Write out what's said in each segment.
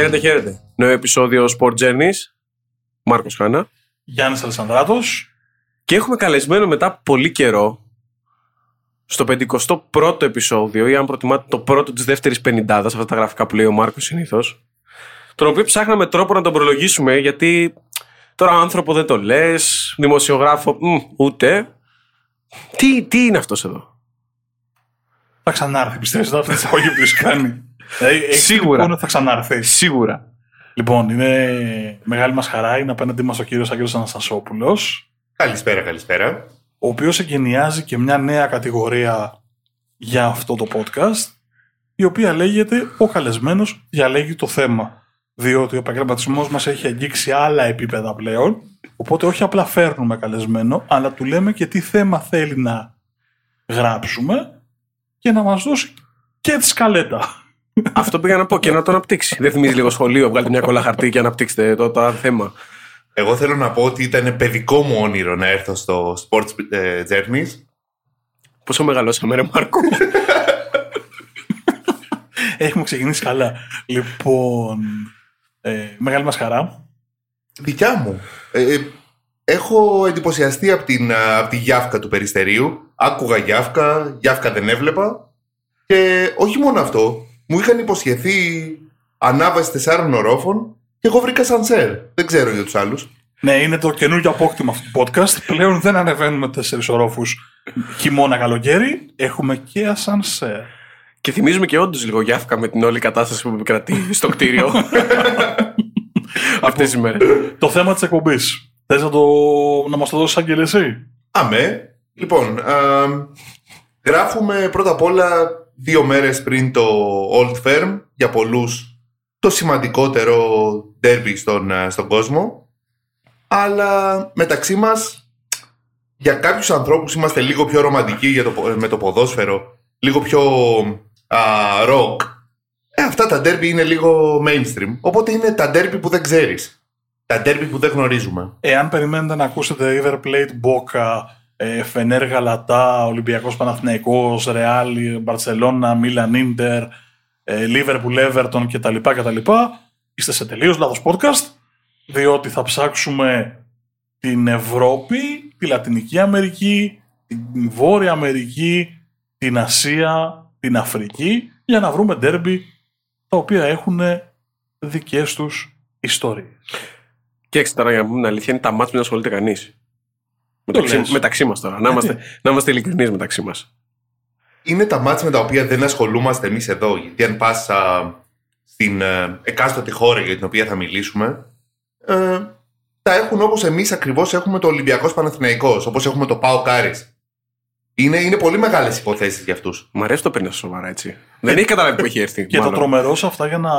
Χαίρετε, χαίρετε. Νέο επεισόδιο Sport Journeys. Μάρκος Χάνα. Γιάννης Αλεσανδράτος. Και έχουμε καλεσμένο μετά πολύ καιρό στο 51ο επεισόδιο ή αν προτιμάτε το πρώτο της δεύτερης πενηντάδας, αυτά τα γραφικά που λέει ο Μάρκος συνήθως, τον οποίο ψάχναμε τρόπο να τον προλογίσουμε γιατί τώρα άνθρωπο δεν το λες, δημοσιογράφο μ, ούτε. Τι, τι είναι αυτός εδώ; Θα ξανάρθει, πιστεύεις, αυτή τη αγωγή που έχεις κάνει. Δηλαδή, έχεις Σίγουρα. τυπώνει ότι θα ξανάρθεις. Σίγουρα. Λοιπόν, είναι μεγάλη μας χαρά, είναι απέναντί μας ο κύριος Άγγελος Αναστασόπουλος, Καλησπέρα, καλησπέρα. ο οποίος εγκαινιάζει και μια νέα κατηγορία για αυτό το podcast, η οποία λέγεται «Ο καλεσμένος διαλέγει το θέμα». Διότι ο επαγγελματισμός μας έχει αγγίξει άλλα επίπεδα πλέον, οπότε όχι απλά φέρνουμε καλεσμένο, αλλά του λέμε και τι θέμα θέλει να γράψουμε και να μας δώσει και τη σκαλέτα. Αυτό πήγα να πω και να το αναπτύξει. Δεν θυμίζει λίγο σχολείο, βγάλετε μια κόλλα χαρτί και αναπτύξτε το, το θέμα. Εγώ θέλω να πω ότι ήταν παιδικό μου όνειρο να έρθω στο Sports ε, Journeys. Πόσο μεγαλώσαμε, ρε Μάρκο; Έχουμε ξεκινήσεις καλά. Λοιπόν, ε, μεγάλη μας χαρά. Δικιά μου. Ε, ε, έχω εντυπωσιαστεί από, την, α, από τη γιάφκα του Περιστερίου. Άκουγα γιάφκα, γιάφκα δεν έβλεπα. Και όχι μόνο αυτό, μου είχαν υποσχεθεί ανάβαση τεσσάρων ορόφων και εγώ βρήκα σανσέρ. Δεν ξέρω για τους άλλους. Ναι, είναι το καινούργιο απόκτημα αυτού του podcast. Πλέον δεν ανεβαίνουμε τέσσερις ορόφους χειμώνα καλοκαίρι. Έχουμε και ασανσέρ. Και θυμίζουμε και όντως λίγο γιάφκα με την όλη κατάσταση που επικρατεί στο κτίριο. Αυτές τις μέρες. Το θέμα της εκπομπής. Θες να, το, να μας το δώσεις Άγγελε εσύ; Αμέ. Λοιπόν, α, γράφουμε πρώτα απ' όλα δύο μέρες πριν το Old Firm, για πολλούς το σημαντικότερο derby στον, α, στον κόσμο. Αλλά μεταξύ μας, για κάποιους ανθρώπους είμαστε λίγο πιο ρομαντικοί για το, πο- με το ποδόσφαιρο, λίγο πιο α, rock. Ε, αυτά τα derby είναι λίγο mainstream. Οπότε είναι τα derby που δεν ξέρεις. Τα derby που δεν γνωρίζουμε. Εάν περιμένετε να ακούσετε River Plate, Boca, ε, Φενέρ Γαλατά, Ολυμπιακός Παναθηναϊκός, Ρεάλ, Μπαρτσελώνα, Μίλαν Ίντερ, ε, Λίβερπουλ, Everton κτλ. κτλ. Είστε σε τελείως λάθος podcast, διότι θα ψάξουμε την Ευρώπη, τη Λατινική Αμερική, την Βόρεια Αμερική, την Ασία, την Αφρική, για να βρούμε ντέρμπι τα οποία έχουν δικές τους ιστορίες. Κοίταξε τώρα για να πούμε την αλήθεια, είναι τα μάτια που δεν ασχολείται κανείς. Το Μεταξύ, λες. μεταξύ μας τώρα. Να είμαστε, να είμαστε ειλικρινείς μεταξύ μας. είναι τα μάτια με τα οποία δεν ασχολούμαστε εμείς εδώ. Γιατί αν πας α, στην ε, εκάστοτε χώρα για την οποία θα μιλήσουμε, ε, τα έχουν όπως εμείς ακριβώς έχουμε το Ολυμπιακός Παναθηναϊκός, όπως έχουμε το Πάο Κάρις. Είναι, είναι πολύ μεγάλες υποθέσεις για αυτούς. Μ' αρέσει το παίρνει σοβαρά έτσι. δεν έχει καταλάβει που έχει έρθει. Και το μάλλον. τρομερό σε αυτά για να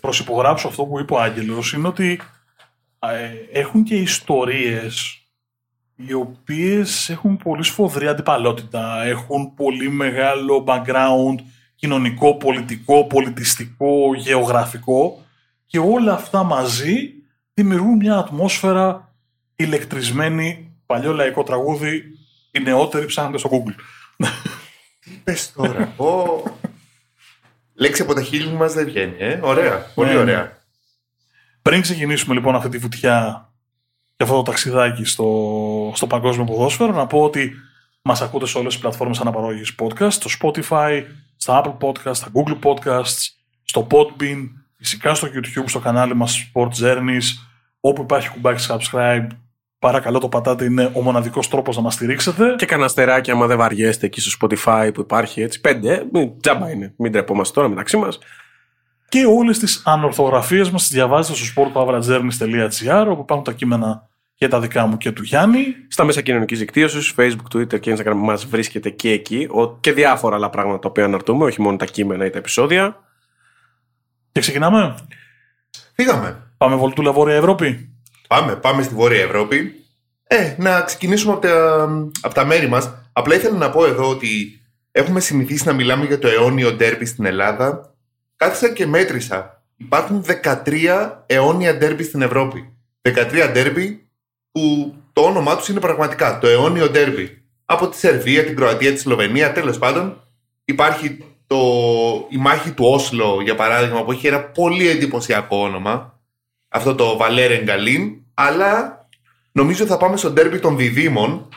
προσυπογράψω αυτό που είπε ο Άγγελος είναι ότι ε, έχουν και ιστορίες οι οποίες έχουν πολύ σφοδρή αντιπαλότητα, έχουν πολύ μεγάλο background κοινωνικό, πολιτικό, πολιτιστικό, γεωγραφικό και όλα αυτά μαζί δημιουργούν μια ατμόσφαιρα ηλεκτρισμένη, παλιό λαϊκό τραγούδι, οι νεότεροι ψάχνονται στο Google. Τι πες τώρα, πω. Λέξη από τα χείλη μας δεν βγαίνει, ε. Ωραία, πολύ Ναι, ναι. ωραία. Πριν ξεκινήσουμε λοιπόν αυτή τη βουτιά και αυτό το ταξιδάκι στο, στο παγκόσμιο ποδόσφαιρο, να πω ότι μας ακούτε σε όλες τις πλατφόρμες αναπαραγωγής podcast, στο Spotify, στα Apple Podcasts, στα Google Podcasts, στο Podbean, φυσικά στο YouTube, στο κανάλι μας Sport Journeys, όπου υπάρχει κουμπάκι subscribe, παρακαλώ το πατάτε, είναι ο μοναδικός τρόπος να μας στηρίξετε. Και κανένα αστεράκι, άμα δεν βαριέστε εκεί στο Spotify που υπάρχει έτσι. Πέντε, ε, μην- τζάμπα είναι. Μην τρεπόμαστε τώρα μεταξύ μας. Και όλες τις ανορθογραφίες μας τις διαβάζετε στο sportpavrajourneys.gr όπου υπάρχουν τα κείμενα και τα δικά μου και του Γιάννη. Στα μέσα κοινωνικής δικτύωσης, Facebook, Twitter και Instagram μας βρίσκεται και εκεί. Ο- Και διάφορα άλλα πράγματα τα οποία αναρτούμε, όχι μόνο τα κείμενα ή τα επεισόδια. Και ξεκινάμε. Φύγαμε. Πάμε βολτούλα Βόρεια Ευρώπη. Πάμε, πάμε στη Βόρεια Ευρώπη. Ε, να ξεκινήσουμε από τα, από τα μέρη μας. Απλά ήθελα να πω εδώ ότι έχουμε συνηθίσει να μιλάμε για το αιώνιο ντέρμπι στην Ελλάδα. Κάθισα και μέτρησα. Υπάρχουν 13 αιώνια ντέρμπι στην Ευρώπη. 13 ντέρμπι που το όνομά τους είναι πραγματικά το αιώνιο ντέρμπι. Από τη Σερβία, την Κροατία, τη Σλοβενία, τέλος πάντων υπάρχει το, η μάχη του Όσλο, για παράδειγμα, που έχει ένα πολύ εντυπωσιακό όνομα. Αυτό το Βαλερένγκα Λιν. Αλλά νομίζω θα πάμε στο ντέρμπι των διδύμων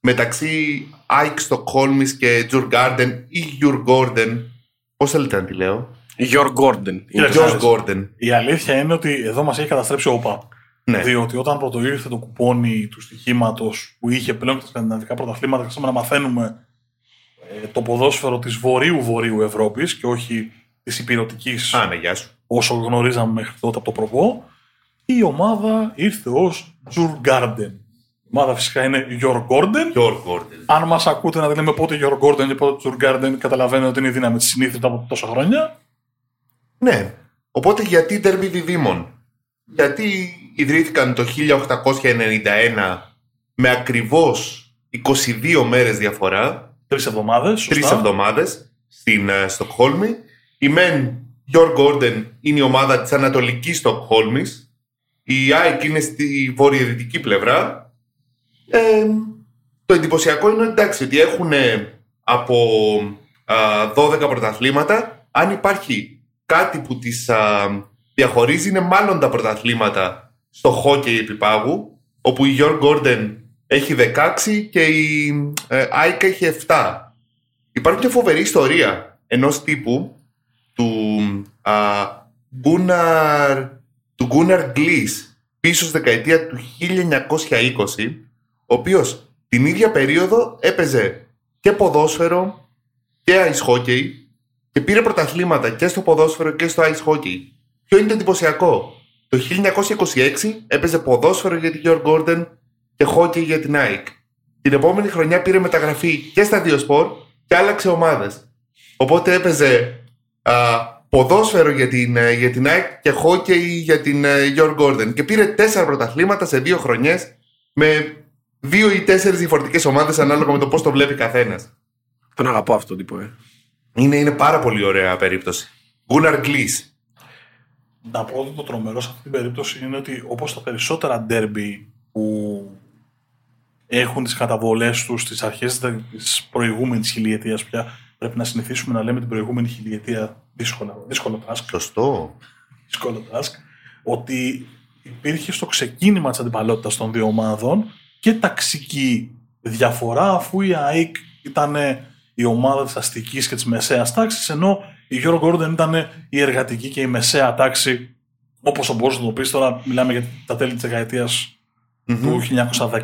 μεταξύ Άικ Στοκχόλμης και Τζουργκάρντεν ή Γιουργκόρντεν. Πώς θέλετε να τη λέω; Γιουργκόρντεν. Κοίταξε, Γιώργ Άλεξ. Γκόρντεν. Η αλήθεια είναι ότι εδώ μας έχει καταστρέψει ο ΟΠΑΠ. Ναι. Διότι όταν πρωτοήρθε το κουπόνι του στοιχήματος που είχε πλέον και τα σκανδιναβικά πρωταθλήματα, ξέραμε να μαθαίνουμε ε, το ποδόσφαιρο της βορείου-βορείου Ευρώπης και όχι της υπηρετικής Α, ναι, γεια σου. όσο γνωρίζαμε μέχρι τότε από το προπό. Η ομάδα ήρθε ως Τζουρ Γκάρντεν. Η ομάδα φυσικά είναι Your Gordon. Γιώργ Γκόρντεν. Αν μας ακούτε να λέμε πότε Your Gordon και πότε Τζουρ Γκάρντεν, καταλαβαίνετε ότι είναι η δύναμη της συνήθεια από τόσα χρόνια. Ναι. Οπότε γιατί ντέρμπι διδήμων; Γιατί ιδρύθηκαν το 1891 με ακριβώς 22 μέρες διαφορά, Τρεις εβδομάδες. τρεις εβδομάδες στην ε, Στοκχόλμη. Η μεν Γιώργ Γκόρντεν είναι η ομάδα της Ανατολικής Στοκχόλμης. Η ΑΕΚ είναι στη βορειοδυτική πλευρά. Ε, το εντυπωσιακό είναι εντάξει ότι έχουν από α, 12 πρωταθλήματα. Αν υπάρχει κάτι που τις α, διαχωρίζει είναι μάλλον τα πρωταθλήματα στο χόκεϊ επιπάγου όπου η Γιώργ Γκόρντεν έχει 16 και η ε, ΑΕΚ έχει 7. Υπάρχει μια φοβερή ιστορία ενός τύπου του α, Gunnar, του Gunnar Gliss πίσω στη δεκαετία του 1920 ο οποίος την ίδια περίοδο έπαιζε και ποδόσφαιρο και ice hockey και πήρε πρωταθλήματα και στο ποδόσφαιρο και στο ice hockey. Ποιο είναι το εντυπωσιακό; Το 1926 έπαιζε ποδόσφαιρο για την Georg Gordon και hockey για την ΑΕΚ. Την επόμενη χρονιά πήρε μεταγραφή και στα δύο σπορ και άλλαξε ομάδες. Οπότε έπαιζε α, ποδόσφαιρο για την, ε, για την ΑΕΚ και hockey για την ε, Georg Gordon. Και πήρε τέσσερα πρωταθλήματα σε δύο χρονιές με δύο ή τέσσερις διαφορετικές ομάδες ανάλογα με το πώς το βλέπει καθένας. Τον αγαπώ αυτόν τον τύπο, ε. Είναι, είναι πάρα πολύ ωραία περίπτωση. Gunnar Gliss. Να πω ότι το τρομερό σε αυτή την περίπτωση είναι ότι όπως τα περισσότερα ντέρμπι που έχουν τις καταβολές τους στις αρχές της προηγούμενης χιλιετίας πια πρέπει να συνηθίσουμε να λέμε την προηγούμενη χιλιετία δύσκολα, δύσκολο task, Σωστό. δύσκολο task ότι υπήρχε στο ξεκίνημα της αντιπαλότητας των δύο ομάδων και ταξική διαφορά αφού η ΑΕΚ ήταν η ομάδα της αστικής και της μεσαίας τάξης ενώ η Γιώργο Γκόρντεν ήταν η εργατική και η μεσαία τάξη όπως ο μπορείς να το πεις τώρα μιλάμε για τα τέλη της δεκαετίας του 1910.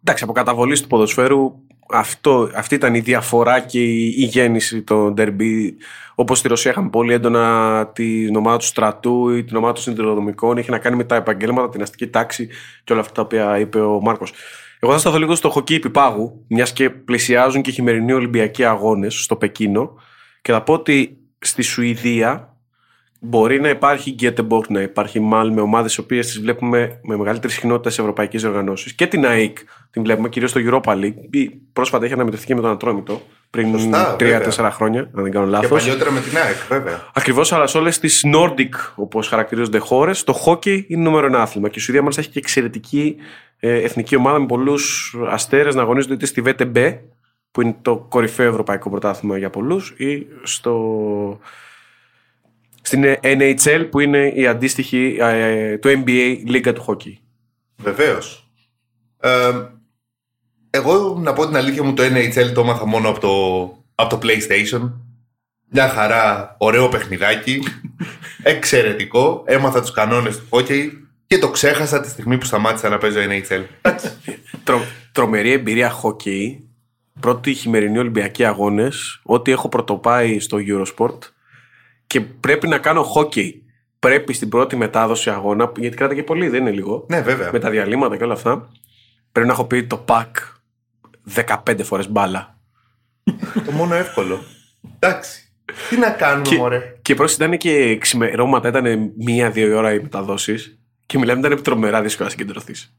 Εντάξει, από καταβολής του ποδοσφαίρου αυτό, αυτή ήταν η διαφορά και η, η γέννηση των ντερμπι. Όπως στη Ρωσία είχαμε πολύ έντονα την ομάδα του στρατού ή την ομάδα των συνδρομικών. Έχει να κάνει με τα επαγγέλματα, την αστική τάξη και όλα αυτά τα οποία είπε ο Μάρκος. Εγώ θα σταθώ λίγο στο χοκκί επιπάγου, μιας και πλησιάζουν και οι χειμερινοί Ολυμπιακοί αγώνες στο Πεκίνο και θα πω ότι στη Σουηδία Μπορεί να υπάρχει Γκέτεμπορκ, να υπάρχει Μάλ με ομάδες οι οποίες τις βλέπουμε με μεγαλύτερη συχνότητα σε ευρωπαϊκές οργανώσει. Και την ΑΕΚ την βλέπουμε κυρίως στο Europa League. Η πρόσφατα έχει αναμετρηθεί και με τον Ατρόμητο πριν Σωστά, 3-4 χρόνια, αν δεν κάνω Και λάθος. παλιότερα με την ΑΕΚ, βέβαια. Ακριβώς, αλλά σε όλες τις Nordic, όπως χαρακτηρίζονται χώρες, το hockey είναι νούμερο ένα άθλημα. Και η Σουηδία μάλιστα έχει και εξαιρετική ε, εθνική ομάδα με πολλούς αστέρες να αγωνίζονται είτε στη VTB, που είναι το κορυφαίο ευρωπαϊκό πρωτάθλημα για πολλούς, ή στο στην NHL που είναι η αντίστοιχη ε, του NBA λίγα του hockey. Βεβαίως. Ε, εγώ να πω την αλήθεια μου το NHL το έμαθα μόνο από το, από το PlayStation. Μια χαρά, ωραίο παιχνιδάκι. εξαιρετικό. Έμαθα τους κανόνες του hockey και το ξέχασα τη στιγμή που σταμάτησα να παίζω NHL. Εντάξει. Τρο, τρομερή εμπειρία hockey. Πρώτη χειμερινή Ολυμπιακή αγώνες. Ό,τι έχω πρωτοπάει στο Eurosport. Και πρέπει να κάνω hockey. Πρέπει στην πρώτη μετάδοση αγώνα, γιατί κράτα και πολύ, δεν είναι λίγο. ναι, βέβαια. Με τα διαλύματα και όλα αυτά. Πρέπει να έχω πει το pack 15 φορές μπάλα. Το μόνο εύκολο. Εντάξει. Τι να κάνουμε, Και, μωρέ; και πρόσεχε ήταν και ξημερώματα, ήταν μία-δύο η ώρα οι μεταδόσεις. Και μιλάμε, ήταν τρομερά δύσκολο να συγκεντρωθείς.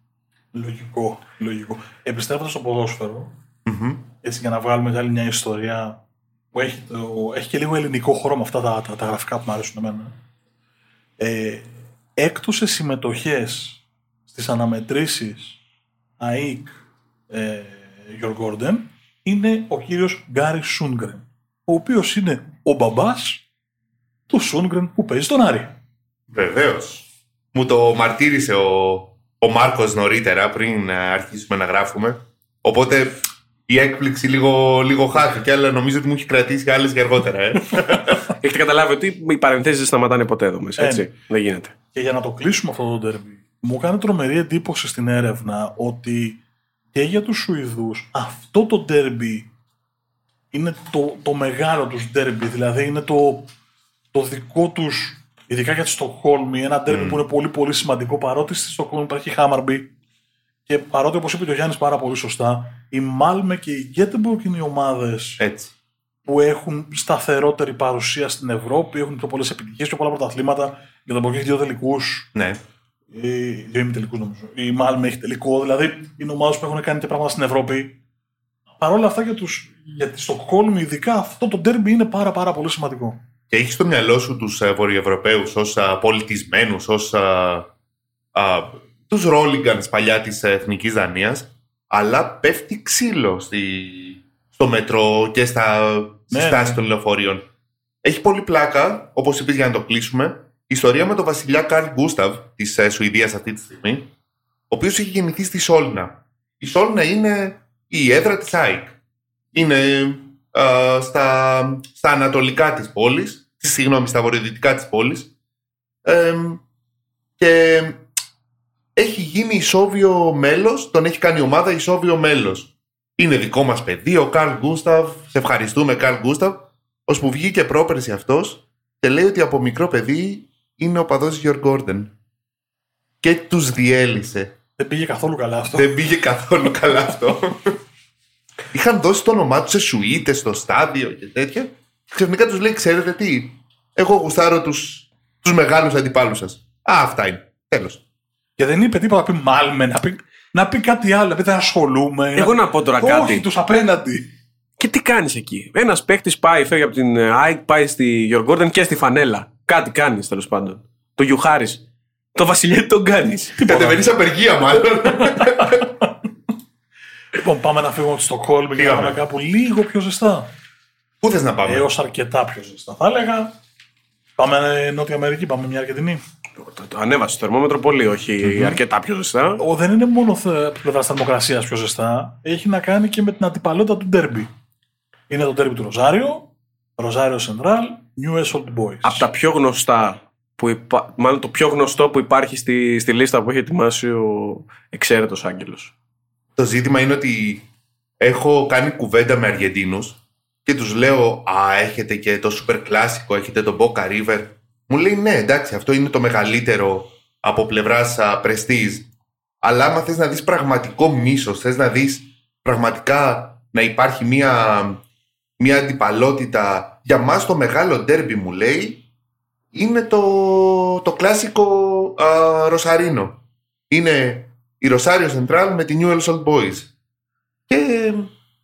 Λογικό, λογικό. Επιστρέφοντας στο ποδόσφαιρο, έτσι για να βγάλουμε κι άλλη μια ιστορία που έχει, το, έχει και λίγο ελληνικό χώρο με αυτά τα, τα, τα γραφικά που μου αρέσουν εμένα. Ε, έκτοσε συμμετοχές στις αναμετρήσεις ΑΕΚ ε, Your Gordon είναι ο κύριος Γκάρι Σούντγκρεν. ο οποίος είναι ο μπαμπάς του Σούγκρεν που παίζει στον Άρη. Βεβαίως. Μου το μαρτύρησε ο, ο Μάρκος νωρίτερα πριν ε, αρχίσουμε να γράφουμε. Οπότε η έκπληξη λίγο, λίγο χάθηκε, αλλά νομίζω ότι μου έχει κρατήσει άλλες για αργότερα. Ε. Έχετε καταλάβει ότι οι παρενθέσεις δεν σταματάνε ποτέ εδώ μέσα. Έτσι. Ε, δεν γίνεται. Και για να το κλείσουμε αυτό το ντέρμπι, μου κάνει τρομερή εντύπωση στην έρευνα ότι και για τους Σουηδούς αυτό το ντέρμπι είναι το, το μεγάλο τους ντέρμπι, δηλαδή είναι το, το δικό τους, ειδικά για τη Στοκχόλμη, ένα ντέρμπι που είναι πολύ πολύ σημαντικό παρότι στη Στοκχόλμη υπάρχει Χάμαρμπι και παρότι όπως είπε και ο Γιάννης πάρα πολύ σωστά, η Μάλμε και η Γκέτεμπορκ είναι οι ομάδες Έτσι. που έχουν σταθερότερη παρουσία στην Ευρώπη, έχουν πιο πολλές επιτυχίες, πιο πολλά πρωταθλήματα. Για τον Μπορκ έχει δύο τελικούς, Ναι. ε, δύο ημιτελικούς νομίζω. Η Μάλμε έχει τελικό. Δηλαδή είναι ομάδες που έχουν κάνει και πράγματα στην Ευρώπη. Παρ' όλα αυτά για, τους, για τη Στοκχόλμη, ειδικά αυτό το ντέρμπι είναι πάρα, πάρα πολύ σημαντικό. Και έχει στο μυαλό σου τους Βορειοευρωπαίους ως πολιτισμένους, ως τους Ρόλιγκανς παλιά της Εθνικής Δανίας, αλλά πέφτει ξύλο στη, στο μετρό και στα Ναι, ναι, στάση ναι. των λεωφορείων. Έχει πολύ πλάκα, όπως είπες για να το κλείσουμε, η ιστορία με τον βασιλιά Καρλ Γκούσταβ της Σουηδίας αυτή τη στιγμή, ο οποίος έχει γεννηθεί στη Σόλνα. Η Σόλνα είναι η έδρα της ΑΕΚ. Είναι α, στα, στα ανατολικά της πόλης, συγγνώμη, στα βορειοδυτικά της πόλης. Εμ, και έχει γίνει ισόβιο μέλος, τον έχει κάνει η ομάδα ισόβιο μέλος. Είναι δικό μας παιδί, ο Καρλ Γκούσταβ, σε ευχαριστούμε Καρλ Γκούσταβ, ώσπου βγήκε πρόπερση αυτός και λέει ότι από μικρό παιδί είναι ο παδός Γιώργ Γκόρντεν. Και τους διέλυσε. Δεν πήγε καθόλου καλά αυτό. Δεν πήγε καθόλου καλά αυτό. Είχαν δώσει το όνομά τους σε σουίτες στο στάδιο και τέτοια. Ξαφνικά τους λέει: Ξέρετε τι, εγώ γουστάρω τους τους μεγάλους αντιπάλους σας. Α, αυτά είναι. Τέλος. Και δεν είπε τίποτα να πει Μάλμε, να πει, να πει κάτι άλλο, να πει δεν ασχολούμαι. Εγώ να πω τώρα κάτι. Όχι, τους απέναντι. Και τι κάνεις εκεί; Ένας παίχτη πάει, φεύγει από την ε, ΑΕΚ, πάει στη Γιώργο και στη Φανέλα. Κάτι κάνεις τέλος πάντων. Το Γιουχάρη. Το Βασιλιέτη τον κάνεις. Κατεβαίνεις απεργία, μάλλον. Λοιπόν, πάμε να φύγουμε από τη Στοκχόλμη και να Πήγαμε. πάμε κάπου λίγο πιο ζεστά. Πού θες να πάμε; Έως αρκετά πιο ζεστά. Θα έλεγα. Πάμε ε, Νότια Αμερική, πάμε μια Αργεντινή. Το, το ανέβασε το θερμόμετρο πολύ, όχι αρκετά πιο ζεστά. Ο, δεν είναι μόνο θε- πλευράς θερμοκρασίας πιο ζεστά, έχει να κάνει και με την αντιπαλότητα του ντέρμπι. Είναι το ντέρμπι του Ροζάριο, Ροζάριο Σεντράλ, New Old Boys. Από τα πιο γνωστά, που υπά... μάλλον το πιο γνωστό που υπάρχει στη, στη λίστα που έχει ετοιμάσει ο εξαίρετος Άγγελος. Το ζήτημα είναι ότι έχω κάνει κουβέντα με Αργεντίνους και τους λέω «Α, έχετε και το super κλάσικο, έχετε το Boca River». Μου λέει «Ναι, εντάξει, αυτό είναι το μεγαλύτερο από πλευράς α, prestige». Αλλά άμα θες να δεις πραγματικό μίσος, θες να δεις πραγματικά να υπάρχει μια, μια αντιπαλότητα, για μας το μεγάλο ντέρμπι μου λέει, είναι το, το κλάσικο α, Ροσαρίνο. Είναι η Rosario Central με τη Newell's Old Boys. Και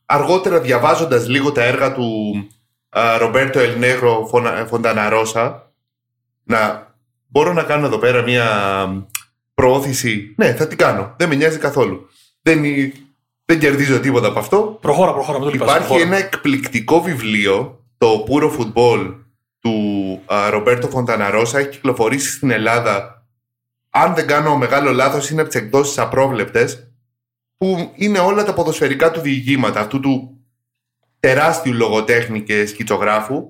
αργότερα διαβάζοντας λίγο τα έργα του Ρομπέρτο Ελνέγρο Φονταναρόσα να μπορώ να κάνω εδώ πέρα μια προώθηση. Ναι, θα την κάνω. Δεν με νοιάζει καθόλου. Δεν, είναι- δεν κερδίζω τίποτα από αυτό. Προχώρα, προχώρα, μην το λυπάσαι. Υπάρχει προχώρα. ένα εκπληκτικό βιβλίο, το Puro Football του Ρομπέρτο Φονταναρόσα. Έχει κυκλοφορήσει στην Ελλάδα. Αν δεν κάνω μεγάλο λάθος, είναι από τις εκδόσεις απρόβλεπτες που είναι όλα τα ποδοσφαιρικά του διηγήματα αυτού του τεράστιου λογοτέχνη και σκητσογράφου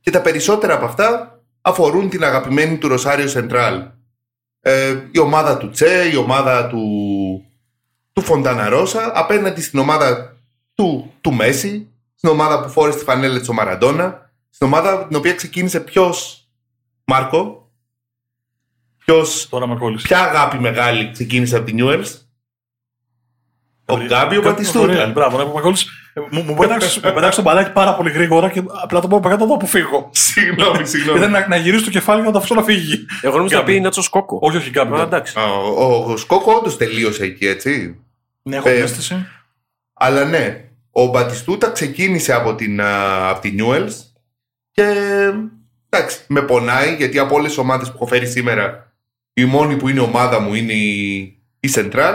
και τα περισσότερα από αυτά αφορούν την αγαπημένη του Ροσάριο Σεντράλ. Ε, η ομάδα του Τσε, η ομάδα του, του Φονταναρόσα απέναντι στην ομάδα του, του Μέση, στην ομάδα που φόρεσε τη φανέλα της ο Μαραντόνα, στην ομάδα την οποία ξεκίνησε ποιος Μάρκο, ποιος, Τώρα με κόλλησε. ποια αγάπη μεγάλη ξεκίνησε από την Newells, ο Γκάμπιο Ωραία, Μπατιστούτα. Μπράβο, ναι, που με κόλλησε. Ε, Μου, μου πέταξε μου πέταξε το μπαλάκι πάρα πολύ γρήγορα και απλά το πω πέρα το δω που φύγω. Συγγνώμη, συγγνώμη. Ήταν να, να γυρίσει το κεφάλι και να το αφήσω να φύγει. Εγώ νομίζω να Γκάμπι. πει Νάτσο Σκόκο. Όχι, όχι, Γκάμπι. Α, εντάξει. Α, Ο, ο Σκόκο όντως τελείωσε εκεί, έτσι. Ναι, έχω Ε, την αίσθηση. Αλλά ναι, ο Μπατιστούτα ξεκίνησε από την, α, από την Newells και εντάξει, με πονάει γιατί από όλες τις ομάδες που έχω φέρει σήμερα η μόνη που είναι ομάδα μου είναι η, η Central.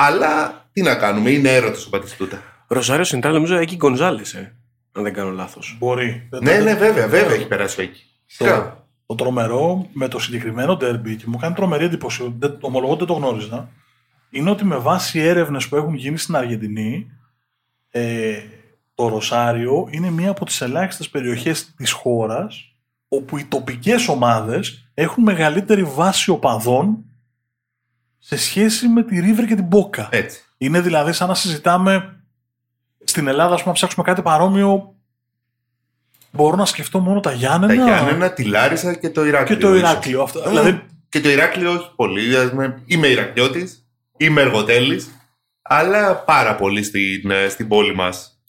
Αλλά τι να κάνουμε, είναι έρωτας ο Μπατιστούτα. Ροζάριο Σεντράλ νομίζω εκεί Γκονζάλε. Ε. Αν δεν κάνω λάθος. Μπορεί. Ναι, ναι, βέβαια, βέβαια έχει περάσει εκεί. Φυσικά. Το τρομερό με το συγκεκριμένο derby και μου κάνει τρομερή εντύπωση, δεν, ομολογώ δεν το γνώριζα, είναι ότι με βάση έρευνες που έχουν γίνει στην Αργεντινή, ε, το Ροσάριο είναι μία από τις ελάχιστες περιοχές της χώρας όπου οι τοπικές ομάδες έχουν μεγαλύτερη βάση οπαδών σε σχέση με τη River και την Boca. Έτσι. Είναι δηλαδή σαν να συζητάμε στην Ελλάδα, ας πούμε, να ψάξουμε κάτι παρόμοιο. Μπορώ να σκεφτώ μόνο τα Γιάννενα Τα Γιάννενα, τη Λάρισα και το Ηράκλειο. και το ίσως. Ηράκλειο. Αυτό. Ε, Δηλαδή, Και το Ηράκλειο όχι πολύ. ας πούμε, Είμαι Ηρακλειώτης, είμαι εργοτέλης, αλλά πάρα πολύ στην, ε, στην πόλη μας.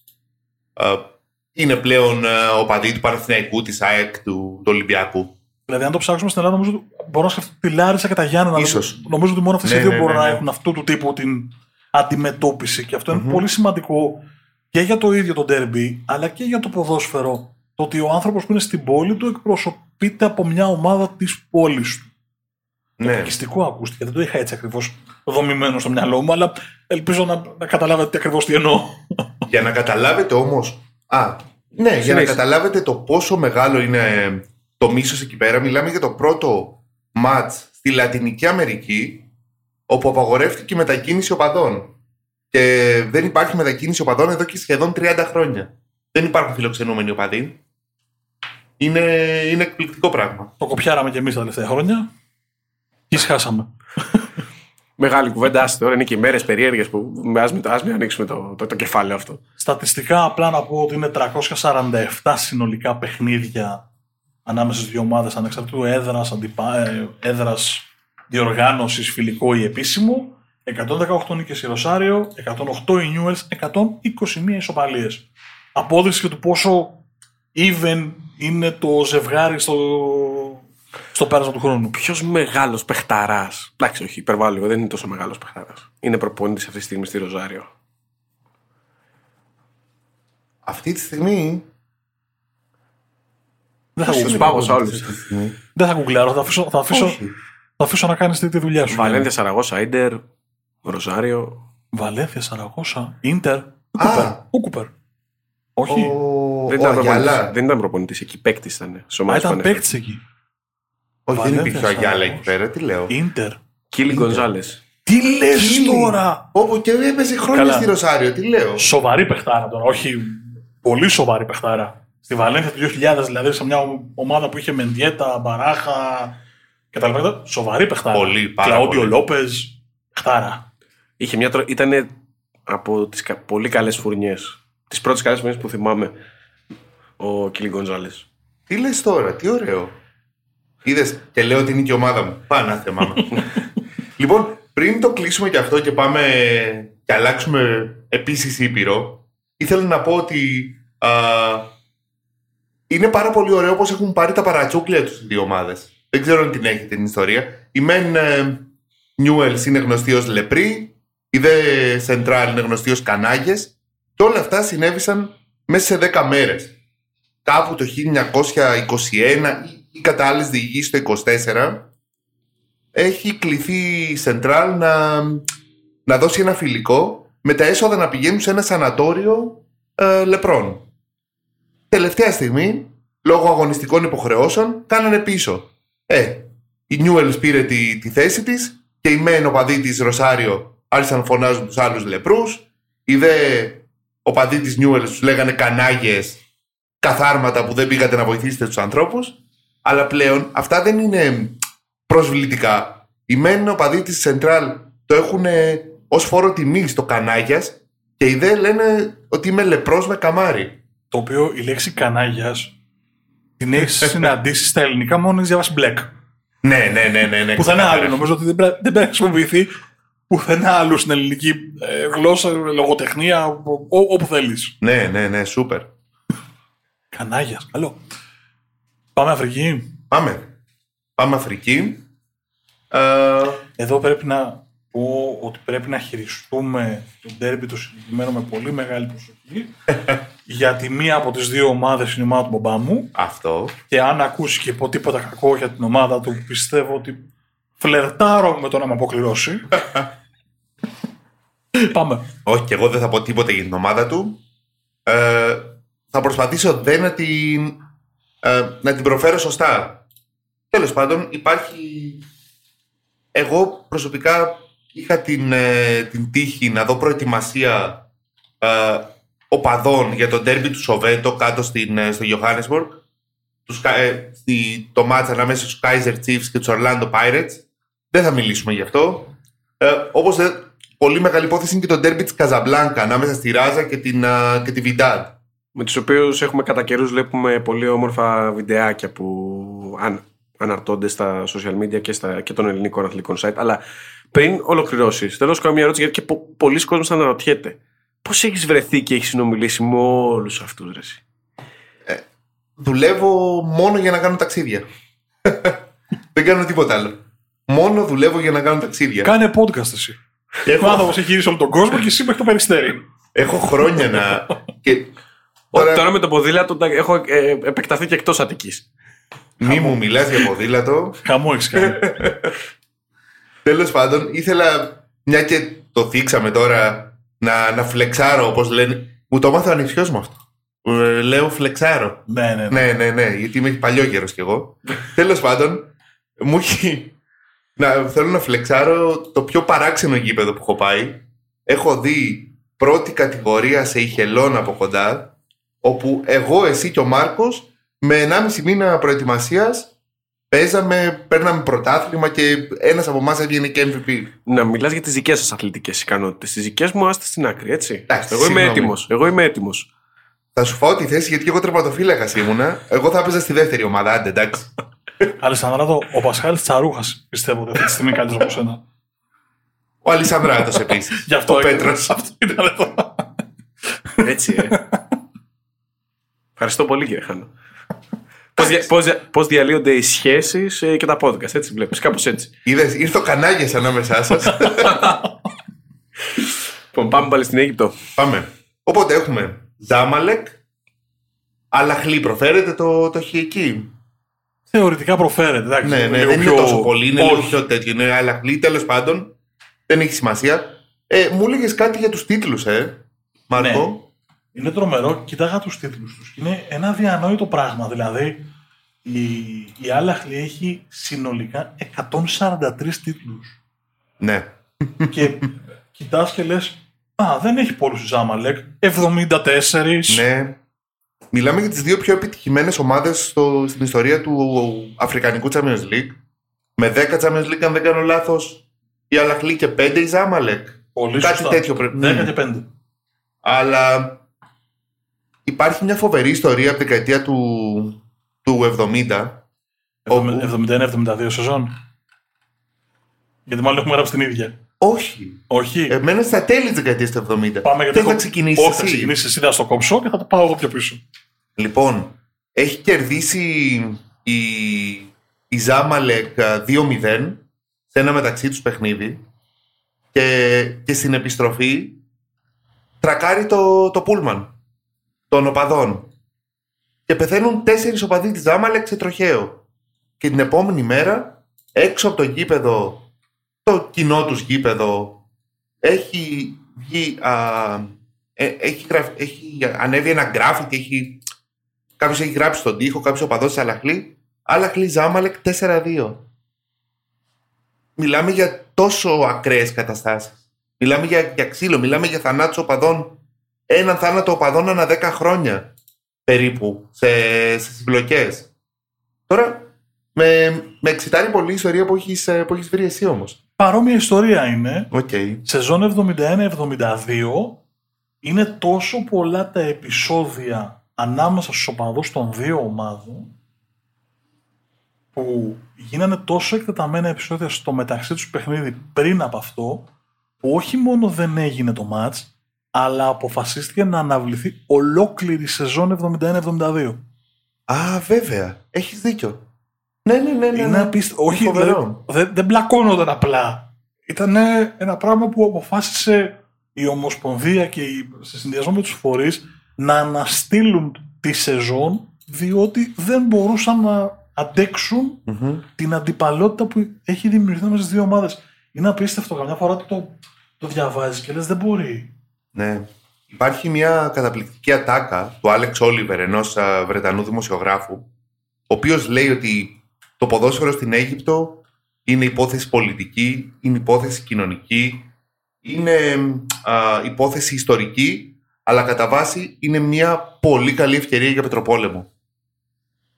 Ε, Είναι πλέον ε, οπαδοί του Παναθηναϊκού, της ΑΕΚ, του, του Ολυμπιακού. Δηλαδή, αν το ψάξουμε στην Ελλάδα, νομίζω ότι μπορώ να σκεφτώ τη Λάρισα και τα Γιάννενα. Ίσως. Νομίζω ότι μόνο αυτέ Ναι, οι δύο ναι, μπορούν ναι, να ναι. έχουν αυτού του τύπου την αντιμετώπιση. Και αυτό είναι πολύ σημαντικό και για το ίδιο το ντέρμπι, αλλά και για το ποδόσφαιρο. Το ότι ο άνθρωπος που είναι στην πόλη του εκπροσωπείται από μια ομάδα της πόλης του. Ναι. Ελκυστικό ακούστηκε. Δεν το είχα έτσι ακριβώς δομημένο στο μυαλό μου, αλλά ελπίζω να, να καταλάβετε ακριβώς τι εννοώ. Για να καταλάβετε όμως... Α, ναι, για να Συνέχισε. καταλάβετε το πόσο μεγάλο είναι το μίσος εκεί πέρα, μιλάμε για το πρώτο μάτς στη Λατινική Αμερική, όπου απαγορεύτηκε η μετακίνηση οπαδών. Και δεν υπάρχει μετακίνηση οπαδών εδώ και σχεδόν 30 χρόνια. Δεν υπάρχουν φιλοξενούμενοι οπαδοί. Είναι, είναι εκπληκτικό πράγμα. Το κοπιάραμε κι εμείς τα τελευταία χρόνια. Και χάσαμε. Μεγάλη κουβέντα, άστε τώρα είναι και οι μέρες περίεργες που ας μην, ας μην ανοίξουμε το, το, το κεφάλαιο αυτό. Στατιστικά απλά να πω ότι είναι 347 συνολικά παιχνίδια ανάμεσα στις δύο ομάδες ανεξαρτήτου έδρας, αντιπα... ε, έδρας διοργάνωσης φιλικό ή επίσημο 118 νίκες η Ροσάριο, 108 η Νιούελς, 121 ισοπαλίες. Απόδειξη και του πόσο even είναι το ζευγάρι στο, στο πέρασμα του χρόνου. Ποιος μεγάλος παιχταράς. Εντάξει, όχι, υπερβάλλω λίγο, δεν είναι τόσο μεγάλος παιχταράς. Είναι προπονητή αυτή τη στιγμή στη Ροζάριο. Αυτή τη στιγμή... Δεν θα, Ποιος γουγκλάρω, είναι πάγω σε προπονητής όλους. αυτή τη στιγμή; δεν θα γουγκλάρω, θα αφήσω, θα αφήσω, Όχι. θα αφήσω να κάνεις τη, τη δουλειά σου. Βαλένθια Σαραγώσα, Ιντερ, Ροζάριο. Βαλένθια, Σαραγώσα, Ίντερ, ο Κούπερ. Ο Κούπερ. Όχι. Ο, Δεν ο ήταν, προπονητής, Αγιαλά. δεν ήταν προπονητής εκεί, παίκτης ήταν. Σε Α, ομάδες ήταν που ανέφερε. παίκτης εκεί. Όχι, δεν Βαλένθια, υπήρχε ο Αγιάλα εκεί Σαραγώσα. πέρα. Τι λέω. Ίντερ. Κίλι Γκονζάλες. Τι λες Κίλι. τώρα; Όπου και έπαιζε χρόνια Καλά. στη Ροσάριο. Τι λέω. Σοβαρή παιχτάρα τώρα. Όχι πολύ σοβαρή παιχτάρα. Στη Βαλένθια του 2000, δηλαδή σε μια ομάδα που είχε Μεντιέτα, Μπαράχα κτλ. Σοβαρή παιχτάρα. Πολύ, πάρα Κλαόντιο πολύ. Λόπες. Παιχτάρα. Είχε μια τρο... Ήταν από τις πολύ καλές φουρνιές. Τις πρώτες καλές φουρνιές που θυμάμαι ο Κίλι Γκονζάλες. Τι λες τώρα, τι ωραίο. Είδες και λέω ότι είναι και η ομάδα μου. Πάνα θεμά μου. λοιπόν, πριν το κλείσουμε και αυτό και πάμε και αλλάξουμε επίσης ήπειρο, ήθελα να πω ότι α, είναι πάρα πολύ ωραίο πως έχουν πάρει τα παρατσούκλια τους οι δύο ομάδες. Δεν ξέρω αν την έχετε την ιστορία. Η Μεν ε, Νιούελς είναι γνωστή ως Λεπρή, η Δε Σεντράλ είναι γνωστή ως Κανάγες και όλα αυτά συνέβησαν μέσα σε 10 μέρες κάπου το 1921 ή κατά άλλες διηγήσεις το 24 έχει κληθεί η Σεντράλ να, να δώσει ένα φιλικό με τα έσοδα να πηγαίνουν σε ένα σανατόριο ε, λεπρών. Τελευταία στιγμή, λόγω αγωνιστικών υποχρεώσεων, κάνανε πίσω. Ε, η Νιούελς πήρε τη, τη θέση της και οι μεν οπαδοί της Ροσάριο άρχισαν να φωνάζουν τους άλλους λεπρούς. Οι δε οπαδοί της Νιούελς τους λέγανε κανάγες καθάρματα που δεν πήγατε να βοηθήσετε τους ανθρώπους. Αλλά πλέον αυτά δεν είναι προσβλητικά. Οι μεν οπαδοί της Σεντράλ το έχουν ως φόρο τιμή στο κανάγιας και οι δε λένε ότι είμαι λεπρός με καμάρι. Το οποίο η λέξη κανάγιας την έχεις συναντήσει στα ελληνικά μόνο έχεις διαβάσει μπλεκ. Ναι, ναι, ναι, ναι. ναι Πουθενά ξεκάθαρα. άλλο. Νομίζω ότι δεν πρέπει, δεν πρέπει να χρησιμοποιηθεί πουθενά άλλο στην ελληνική ε, γλώσσα, λογοτεχνία, ο- ό- όπου θέλεις. Ναι, ναι, ναι, σούπερ. Κανάγιας. Καλό. Πάμε Αφρική. Πάμε. Πάμε Αφρική. Ε, Εδώ πρέπει να πω ότι πρέπει να χειριστούμε το ντέρμπι το συγκεκριμένο με πολύ μεγάλη προσοχή. γιατί μία από τις δύο ομάδες είναι η ομάδα του μπαμπά μου αυτό. και αν ακούσει και πω τίποτα κακό για την ομάδα του πιστεύω ότι φλερτάρω με το να με αποκληρώσει. Πάμε. Όχι, και εγώ δεν θα πω τίποτα για την ομάδα του. Ε, θα προσπαθήσω δεν να την, ε, να την προφέρω σωστά. Τέλος πάντων, υπάρχει... Εγώ προσωπικά είχα την, ε, την τύχη να δω προετοιμασία ε, οπαδών για το ντέρμπι του Σοβέτο κάτω στην, ε, στο Johannesburg. Τους, Κα- ε, στη, το μάτς ανάμεσα στους Kaiser Chiefs και τους Orlando Pirates. Δεν θα μιλήσουμε γι' αυτό. Ε, όπως ε, πολύ μεγάλη υπόθεση είναι και το ντέρμπι της Καζαμπλάνκα ανάμεσα στη Ράζα και την, ε, και τη Βιντάντ. Με τους οποίους έχουμε κατά καιρούς βλέπουμε πολύ όμορφα βιντεάκια που αν, αναρτώνται στα social media και, στα, και των ελληνικών αθλητικών site. Αλλά πριν ολοκληρώσεις, θέλω να σου κάνω μια ερώτηση γιατί και πο, πολλοί κόσμοι αναρωτιέται. Πώς έχεις βρεθεί και έχεις συνομιλήσει με όλους αυτούς, Ρε. εσύ; δουλεύω μόνο για να κάνω ταξίδια. Δεν κάνω τίποτα άλλο. Μόνο δουλεύω για να κάνω ταξίδια. Κάνε podcast εσύ. Έχω- Ο άνθρωπος έχει γυρίσει όλο τον κόσμο και εσύ μέχρι το περιστέρι. Έχω χρόνια να. και Τώρα, τώρα, τώρα με το ποδήλατο τα- έχω ε, επεκταθεί και εκτός Αττικής. Μη μου μιλάς για ποδήλατο. Χαμό έχεις κάνει. Τέλος πάντων, ήθελα, μια και το θίξαμε τώρα, να, να φλεξάρω όπως λένε. Μου το έμαθε ο ανιψιός μου αυτό. Ε, λέω φλεξάρω. ναι, ναι, ναι. Ναι, ναι, ναι, γιατί είμαι παλιό κι εγώ. Τέλος πάντων, μου έχει. Να, θέλω να φλεξάρω το πιο παράξενο γήπεδο που έχω πάει. Έχω δει πρώτη κατηγορία σε ηχελόν από κοντά, όπου εγώ, εσύ και ο Μάρκος με 1,5 μήνα προετοιμασίας παίζαμε, παίρναμε πρωτάθλημα και ένας από εμάς έβγαινε και MVP. Να μιλάς για τις δικές σας αθλητικές ικανότητες. Τις δικές μου, άστε στην άκρη, έτσι. Εντάξει, εγώ είμαι συγγνώμη. έτοιμος. Εγώ είμαι έτοιμος. Θα σου φάω τη θέση γιατί και εγώ τερματοφύλακα ήμουνα. Εγώ θα έπαιζα στη δεύτερη ομάδα, άντε εντάξει. Αλεσανδράτο, ο Πασχάλη Τσαρούχας πιστεύω ότι αυτή τη στιγμή είναι καλύτερος από σένα. Ο Αλισανδράτος επίσης. Γι' αυτό ο έκανε- Πέτρος. Αυτό ήταν εδώ. Έτσι, ε. Ευχαριστώ πολύ, κύριε Χάνο. Πώς, δια, πώς, δια- πώς διαλύονται οι σχέσεις ε, και τα podcast, έτσι βλέπεις, κάπως έτσι. Είδες, ήρθε ο Κανάγιας ανάμεσά σας. Λοιπόν, πάμε πάλι στην Αίγυπτο. Πάμε. Οπότε έχουμε Ζάμαλεκ, Αλαχλή προφέρεται το, το χ εκεί. Θεωρητικά προφέρεται. Εντάξει, Ναι, ναι, λίγο δεν πιο- είναι τόσο πολύ, είναι λίγο Όχι. πιο τέτοιο. Είναι Αλαχλή, τέλος πάντων. Δεν έχει σημασία. Ε, μου έλεγες κάτι για τους τίτλους, ε, Μάρκο. Ναι. Είναι τρομερό. Κοιτάγα τους τίτλους τους. Είναι ένα διανόητο πράγμα. Δηλαδή, η, η Άλαχλη έχει συνολικά 143 τίτλους. Ναι. και κοιτάς και λες, Α, δεν έχει πολλούς η Ζάμαλεκ. 74. ναι. Μιλάμε για τις δύο πιο επιτυχημένες ομάδες στο, στην ιστορία του Αφρικανικού Champions League. Με 10 Champions League, αν δεν κάνω λάθος, η Αλαχλή και 5 η Ζάμαλεκ. Πολύ Κάτι σωστά. τέτοιο πρέπει. 10 και 5. Αλλά υπάρχει μια φοβερή ιστορία από την δεκαετία του, του 70. Όπου- 71-72 σεζόν. Γιατί μάλλον έχουμε γράψει την ίδια. Όχι. Όχι. Εμένα στα τέλη της δεκαετίας του 70. Πάμε γιατί Θες έχω- να ξεκινήσεις Όχι, θα εσύ. ξεκινήσεις εσύ, θα στο κόψω και θα το πάω εγώ πιο πίσω. Λοιπόν, έχει κερδίσει η, η Ζάμαλεκ α, 2-0 σε ένα μεταξύ τους παιχνίδι και, και στην επιστροφή τρακάρει το, το πούλμαν των οπαδών και πεθαίνουν τέσσερις οπαδοί της Ζάμαλεκ σε τροχαίο και την επόμενη μέρα έξω από το γήπεδο το κοινό τους γήπεδο έχει βγει α, ε, έχει, γραφ- έχει ανέβει ένα γκράφιτι, έχει Κάποιος έχει γράψει στον τοίχο, κάποιος οπαδός της Αλαχλή. Αλαχλή Ζάμαλεκ 4-2. Μιλάμε για τόσο ακραίες καταστάσεις. Μιλάμε για, για ξύλο, μιλάμε για θανάτους οπαδών. Έναν θάνατο οπαδών ανά 10 χρόνια περίπου σε, σε συμπλοκές. Τώρα με, με εξιτάρει πολύ η ιστορία που έχεις που έχεις βρει εσύ όμως. Παρόμοια ιστορία είναι. Οκ. Σεζόν 71-72 είναι τόσο πολλά τα επεισόδια ανάμεσα στους οπαδούς των δύο ομάδων που γίνανε τόσο εκτεταμένα επεισόδια στο μεταξύ τους παιχνίδι πριν από αυτό που όχι μόνο δεν έγινε το μάτς αλλά αποφασίστηκε να αναβληθεί ολόκληρη σεζόν 71-72. Α, βέβαια. Έχεις δίκιο. Ναι, ναι, ναι. ναι, Είναι ναι. απίστευτο. Όχι, φοβερό. δηλαδή, δεν, δεν μπλακώνονταν απλά. Ήταν ένα πράγμα που αποφάσισε η Ομοσπονδία και η, σε συνδυασμό με τους φορείς να αναστείλουν τη σεζόν διότι δεν μπορούσαν να αντέξουν Μμμ. την αντιπαλότητα που έχει δημιουργηθεί μέσα στις δύο ομάδες. Είναι απίστευτο. Καμιά φορά το, το διαβάζεις και λες δεν μπορεί. Ναι. υπάρχει μια καταπληκτική ατάκα του Άλεξ Όλιβερ, ενός α, Βρετανού δημοσιογράφου, ο οποίος λέει ότι το ποδόσφαιρο στην Αίγυπτο είναι υπόθεση πολιτική, είναι υπόθεση κοινωνική, είναι α, υπόθεση ιστορική, αλλά κατά βάση είναι μια πολύ καλή ευκαιρία για πετροπόλεμο.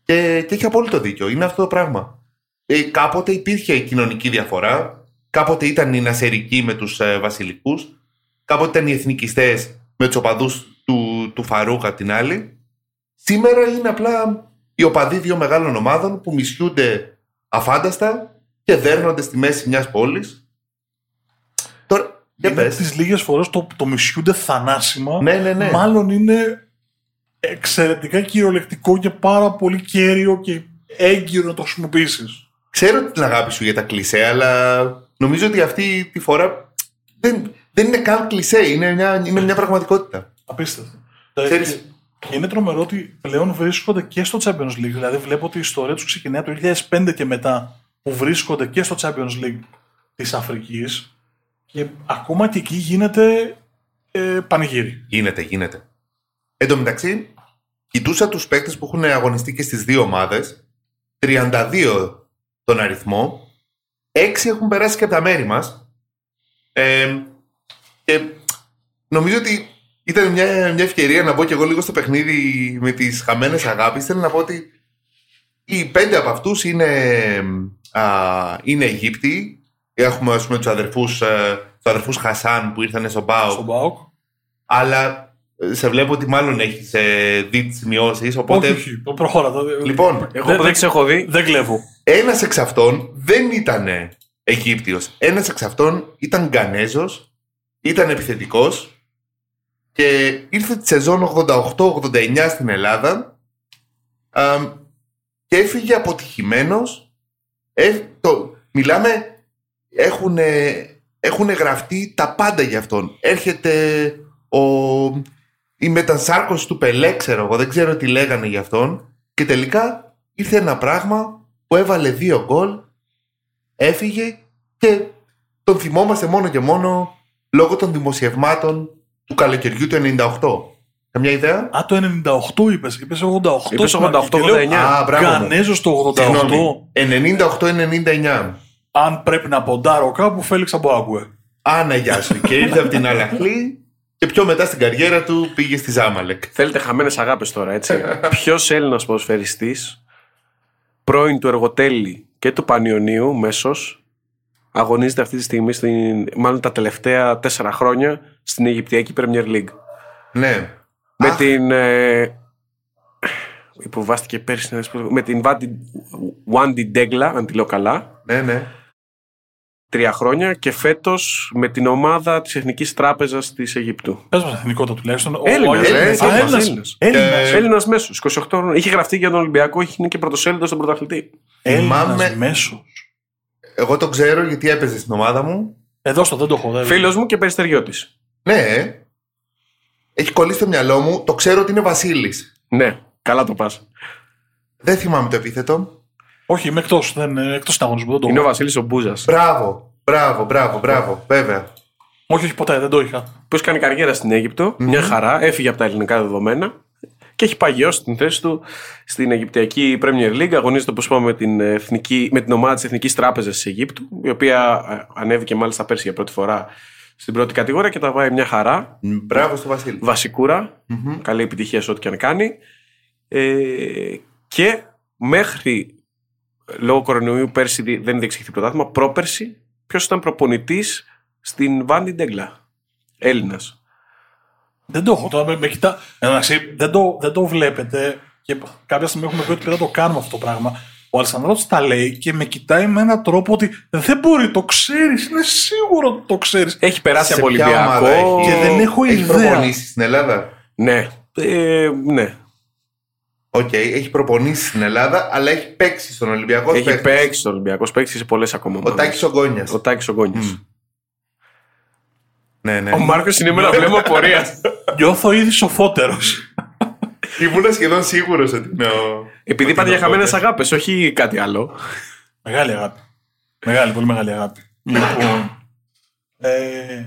Και, και έχει απόλυτο δίκιο. Είναι αυτό το πράγμα. Ε, κάποτε υπήρχε κοινωνική διαφορά, κάποτε ήταν οι Νασερικοί με τους ε, βασιλικούς, κάποτε ήταν οι εθνικιστές με τους οπαδούς του, του Φαρούχ απ' την άλλη. Σήμερα είναι απλά οι οπαδοί δύο μεγάλων ομάδων που μισιούνται αφάνταστα και δέρνονται στη μέση μιας πόλης. Τώρα, για Είναι πες. τις λίγες φορές το, το μισιούνται θανάσιμα. Ναι, ναι, ναι. Μάλλον είναι εξαιρετικά κυριολεκτικό και πάρα πολύ κέριο και έγκυρο να το χρησιμοποιήσεις. Ξέρω την αγάπη σου για τα κλισέ, αλλά νομίζω ότι αυτή τη φορά δεν, δεν είναι καν κλισέ, είναι μια, είναι μια πραγματικότητα. Απίστευτο. Ξέρεις- Και- Και είναι τρομερό ότι πλέον βρίσκονται και στο Champions League. Δηλαδή, βλέπω ότι η ιστορία τους ξεκινάει το 2005 και μετά, που βρίσκονται και στο Champions League της Αφρικής. Και ακόμα και εκεί γίνεται ε, πανηγύρι. Γίνεται, γίνεται. Εν τω μεταξύ, κοιτούσα τους παίκτες που έχουν αγωνιστεί και στις δύο ομάδες, 32 τον αριθμό, 6 έχουν περάσει και από τα μέρη μας. Ε, και νομίζω ότι ήταν μια, μια ευκαιρία να μπω και εγώ λίγο στο παιχνίδι με τις χαμένες αγάπης. Θέλω να πω ότι οι πέντε από αυτούς είναι, α, είναι Αιγύπτιοι. Έχουμε ας πούμε τους αδερφούς, ε, τους αδερφούς Χασάν που ήρθαν στον ΠΑΟ Στον Μπάουκ. αλλά ε, σε βλέπω ότι μάλλον έχεις δει τις σημειώσεις. Οπότε. Όχι, όχι. Προχώρα. το- Λοιπόν, Εγώ Δεν- που δεν τις έχω δει. Δεν κλέβω. ένας εξ αυτών δεν ήταν Αιγύπτιος. Ένας εξ αυτών ήταν Γκανέζος, ήταν επιθετικός και ήρθε τη σεζόν 88-89 στην Ελλάδα αμ, και έφυγε αποτυχημένος. το, μιλάμε, έχουν, έχουν γραφτεί τα πάντα για αυτόν. Έρχεται ο, η μετασάρκωση του Πελέ, ξέρω εγώ, δεν ξέρω τι λέγανε για αυτόν. Και τελικά ήρθε ένα πράγμα που έβαλε δύο γκολ, έφυγε και τον θυμόμαστε μόνο και μόνο λόγω των δημοσιευμάτων του καλοκαιριού του 98. Καμιά ιδέα; Α, το 98 είπες. Είπες 88. Είπες στην αρχή. 88, Και λέω, 89. Α, μπράβο μου. Γκανέζος το 88. Συγγνώμη. 98-99. Αν πρέπει να ποντάρω κάπου, Φέληξ Αμποάγκουε. Άνα γεια σου. και ήρθε από την Αλαχλή και πιο μετά στην καριέρα του πήγε στη Ζάμαλεκ. Θέλετε χαμένες αγάπες τώρα, έτσι. Ποιος Έλληνας ποδοσφαιριστής, πρώην του Εργοτέλη και του Πανιωνίου, μέσος, αγωνίζεται αυτή τη στιγμή, στην, μάλλον τα τελευταία τέσσερα χρόνια, στην Αιγυπτιακή Premier League. Ναι. Με Αχ, την. Ε, υποβάστηκε πέρσι, με την Βάντι- Βάντι Ντέγκλα, αν τη λέω καλά, Ναι, ναι. τρία χρόνια και φέτος με την ομάδα της Εθνικής Τράπεζας της Αιγύπτου. Πες μας εθνικότητα τουλάχιστον. Ο- Έλληνας, ο- ε, Α, Έλληνας, Έλληνας. Έλληνας. Έλληνας. Ε, Έλληνας μέσος, 28 χρόνια. Είχε γραφτεί για τον Ολυμπιακό, είχε είναι και πρωτοσέλιδος στον πρωταθλητή. Έλληνας θυμάμαι- μέσος. Εγώ το ξέρω γιατί έπαιζε στην ομάδα μου. Εδώ στο δεν το έχω. δεν- Φίλος μου και περιστεριώτης. Ναι, ε. έχει κολλήσει στο μυαλό μου. Το ξέρω ότι είναι Βασίλης. Ναι, καλά το πας. Δεν θυμάμαι το επίθετο. Όχι, είμαι εκτός. Δεν, ε, εκτός συναγωνισμού. Δεν το Είναι ο έχω. Βασίλης ο Μπούζας. Μπράβο, μπράβο, μπράβο, μπράβο. Βέβαια. Όχι, όχι, ποτέ. Δεν το είχα. Που έχει κάνει καριέρα στην αιγυπτο μια χαρά, έφυγε από τα ελληνικά δεδομένα και έχει παγιώσει την θέση του στην Αιγυπτιακή Premier League. Αγωνίζεται, όπως είπαμε, με την, εθνική, με την ομάδα της Εθνικής Τράπεζας της Αιγύπτου, η οποία ε, ανέβηκε μάλιστα πέρσι για πρώτη φορά στην πρώτη κατηγορία και τα βάει μια χαρά. Μπράβο στο Βασίλη. βασικουρα Μμμ. Καλή επιτυχία σε ό,τι και αν κάνει. Ε, και μέχρι λόγω κορονοϊού πέρσι δι- δεν διεξήχθη πρωτάθλημα. Πρόπερσι, ποιος ήταν προπονητής στην Βάντι Ντέγκλα. Έλληνας. Δεν το έχω. Τώρα με, με κοιτά... Εντάξει, δεν, το, δεν το βλέπετε και κάποια στιγμή έχουμε πει ότι πρέπει να το κάνουμε αυτό το πράγμα. Ο Αλσανδρός τα λέει και με κοιτάει με έναν τρόπο ότι δεν μπορεί, το ξέρεις, είναι σίγουρο ότι το ξέρεις. Έχει περάσει Σε από ποια ομάδα Ολυμπιακό. έχει; Και δεν έχω Έχει ιδέα. προπονήσεις στην Ελλάδα. Ναι. Ε, ναι. Οκ, έχει προπονήσεις στην Ελλάδα, αλλά έχει παίξει στον Ολυμπιακό. Έχει παίκτης. παίξει στον Ολυμπιακό, παίξει σε πολλές ακόμα. Ο Τάκης ο Γκώνιας. Ο Τάκης ο Γκώνιας. Μμ. Ναι, ναι. Ο Μάρκος είναι με ένα βλέμμα απορίας. Νιώθω ήδη σοφότερος. Ήμουν σχεδόν σίγουρος ότι είναι ο. Επειδή ότι είπατε είναι για ο χαμένες Ογκόνιας. αγάπες, όχι κάτι άλλο. μεγάλη αγάπη. Μεγάλη, πολύ μεγάλη αγάπη. λοιπόν, ε,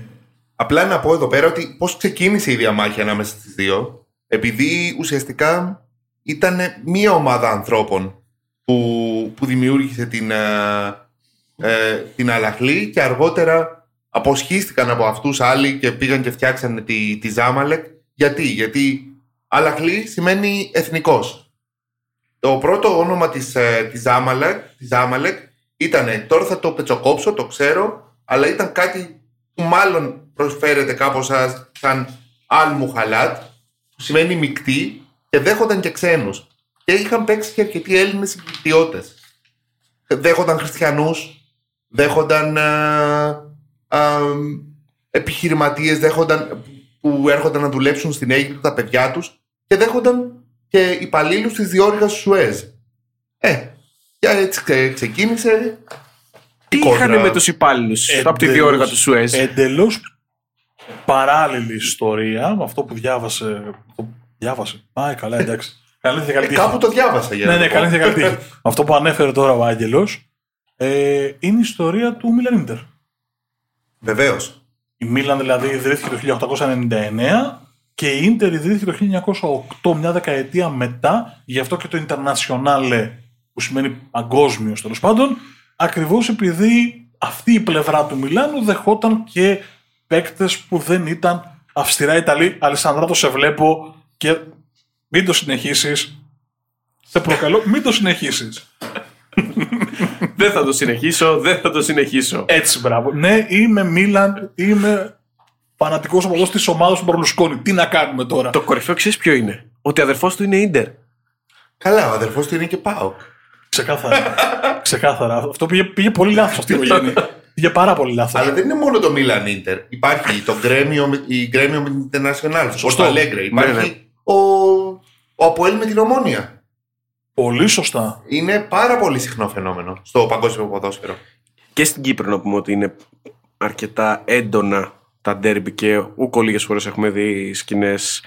Απλά να πω εδώ πέρα ότι πώς ξεκίνησε η διαμάχη ανάμεσα στις δύο. Επειδή ουσιαστικά ήταν μία ομάδα ανθρώπων που, που δημιούργησε την, ε, ε, την Αλαχλή και αργότερα αποσχίστηκαν από αυτούς άλλοι και πήγαν και φτιάξανε τη, τη Ζάμαλεκ. Γιατί, γιατί Αλαχλή σημαίνει εθνικός. Το πρώτο όνομα της, ε, της, Ζάμαλεκ, της Ζάμαλεκ ήταν, τώρα θα το πετσοκόψω, το ξέρω, αλλά ήταν κάτι που μάλλον προσφέρεται κάπως σαν, σαν Αλ-Μουχαλάτ, που σημαίνει μεικτή και δέχονταν και ξένους. Και είχαν παίξει και αρκετοί Έλληνες συγκριτιώτες. Δέχονταν χριστιανούς, δέχονταν α, α, επιχειρηματίες, δέχονταν, που έρχονταν να δουλέψουν στην Αίγυπτο τα παιδιά τους και δέχονταν και υπαλλήλους της διόρυγας του Σουέζ. Ε, και έτσι ξε- ξεκίνησε. Τι κόντρα. είχαν με τους υπάλληλους από τη διόρυγα του Σουέζ; Εντελώς παράλληλη ιστορία με αυτό που διάβασε. Το διάβασε. Α, ε, καλά, εντάξει. Καλή Ε, διακαλύτηση. κάπου το διάβασα για να Ναι, ναι, το πω. καλή διακαλύτηση. αυτό που ανέφερε τώρα ο Άγγελος ε, είναι η ιστορία του Μίλαν Ίντερ. Βεβαίως. Η Μίλαν δηλαδή ιδρύθηκε το 1899 και η Ίντερ ιδρύθηκε το 1908, μια δεκαετία μετά, γι' αυτό και το Internationale που σημαίνει παγκόσμιος τέλος πάντων, ακριβώς επειδή αυτή η πλευρά του Μιλάνου δεχόταν και παίκτες που δεν ήταν αυστηρά Ιταλοί. Αλessandro, σε βλέπω και μην το συνεχίσεις. Σε προκαλώ, μην το συνεχίσεις. Δεν θα το συνεχίσω, δεν θα το συνεχίσω. Έτσι, μπράβο. Ναι, είμαι Μίλαν, είμαι φανατικός οπαδός της ομάδας του Μπαρλουσκόνη. Τι να κάνουμε τώρα; Το κορυφαίο ξέρεις ποιο είναι; Ότι αδερφός του είναι Ιντερ. Καλά, ο αδερφός του είναι και πάω. Ξεκάθαρα. Ξεκάθαρα. Αυτό πήγε, πήγε πολύ λάθος αυτή η οικογένεια. πήγε πάρα πολύ λάθος. Αλλά δεν είναι μόνο το Milan Inter. Υπάρχει το Grêmio, με- η Grêmio με την International, το Σωστό. Porto Alegre. Υπάρχει Ναι, ναι. ο, ο Αποέλ με την Ομόνια. Πολύ σωστά. Είναι πάρα πολύ συχνό φαινόμενο στο παγκόσμιο ποδόσφαιρο. Και στην Κύπρο να πούμε ότι είναι αρκετά έντονα τα ντέρμπι και ούκο λίγες φορές έχουμε δει σκηνές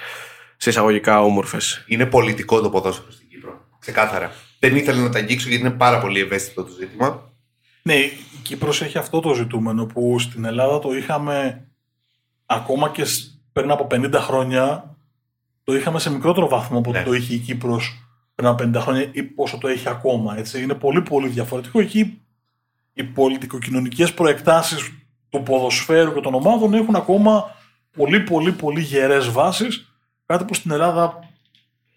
σε εισαγωγικά όμορφες. Είναι πολιτικό το ποδόσφαιρο στην Κύπρο. Ξεκάθαρα. Δεν ήθελα να τα αγγίξω γιατί είναι πάρα πολύ ευαίσθητο το ζήτημα. Ναι, η Κύπρος έχει αυτό το ζητούμενο που στην Ελλάδα το είχαμε ακόμα και σ- πριν από 50 χρόνια το είχαμε σε μικρότερο βαθμό από Ναι. ότι το είχε η Κύπρος πριν από 50 χρόνια ή πόσο το έχει ακόμα. Έτσι. Είναι πολύ πολύ διαφορετικό. Εκεί οι πολιτικοκοινωνικές προεκτάσεις του ποδοσφαίρου και των ομάδων έχουν ακόμα πολύ πολύ πολύ γερές βάσεις κάτι που στην Ελλάδα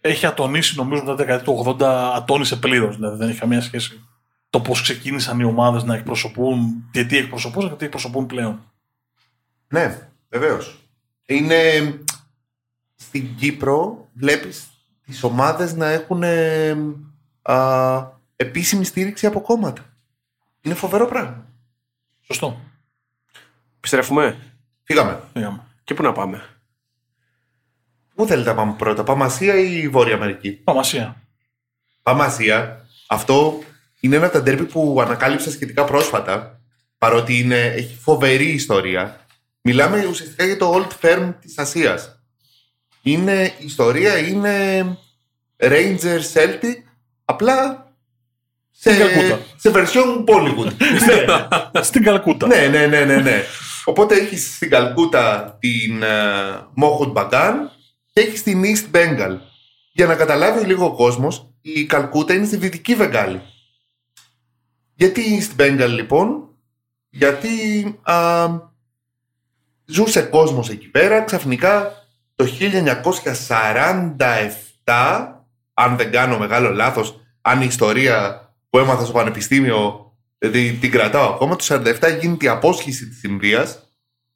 έχει ατονίσει νομίζω μετά τη δεκαετία του 80 ατόνισε πλήρως δηλαδή δεν έχει καμία σχέση το πώς ξεκίνησαν οι ομάδες να εκπροσωπούν και τι εκπροσωπούν και τι εκπροσωπούν πλέον. Ναι, βεβαίως. Είναι. Στην Κύπρο βλέπεις τις ομάδες να έχουν ε, α, επίσημη στήριξη από κόμματα. Είναι φοβερό πράγμα. Σωστό. Επιστρέφουμε. Φύγαμε. Πήγαμε. Και πού να πάμε; Πού θέλετε να πάμε πρώτα, πάμε Ασία ή Βόρεια Αμερική; Παμασία. Πάμε Ασία. Αυτό είναι ένα από τα ντέρμπι που ανακάλυψα σχετικά πρόσφατα. Παρότι είναι, έχει φοβερή ιστορία. Μιλάμε ουσιαστικά για το Old Firm της Ασίας. Είναι, η ιστορία είναι Rangers Celtic, απλά σε, Στην Καλκούτα. σε version Bollywood. Στην Καλκούτα. ναι, ναι, ναι, ναι, ναι. Οπότε έχεις στην Καλκούτα την uh, Mohun Bagan και έχεις την East Bengal. Για να καταλάβει λίγο ο κόσμος, η Καλκούτα είναι στη Δυτική Βεγγάλη. Γιατί η East Bengal λοιπόν, γιατί α, ζούσε κόσμος εκεί πέρα, ξαφνικά το 1947, αν δεν κάνω μεγάλο λάθος, αν η ιστορία που έμαθα στο πανεπιστήμιο δηλαδή, την κρατάω ακόμα, το 47 γίνεται η απόσχηση της Ινδίας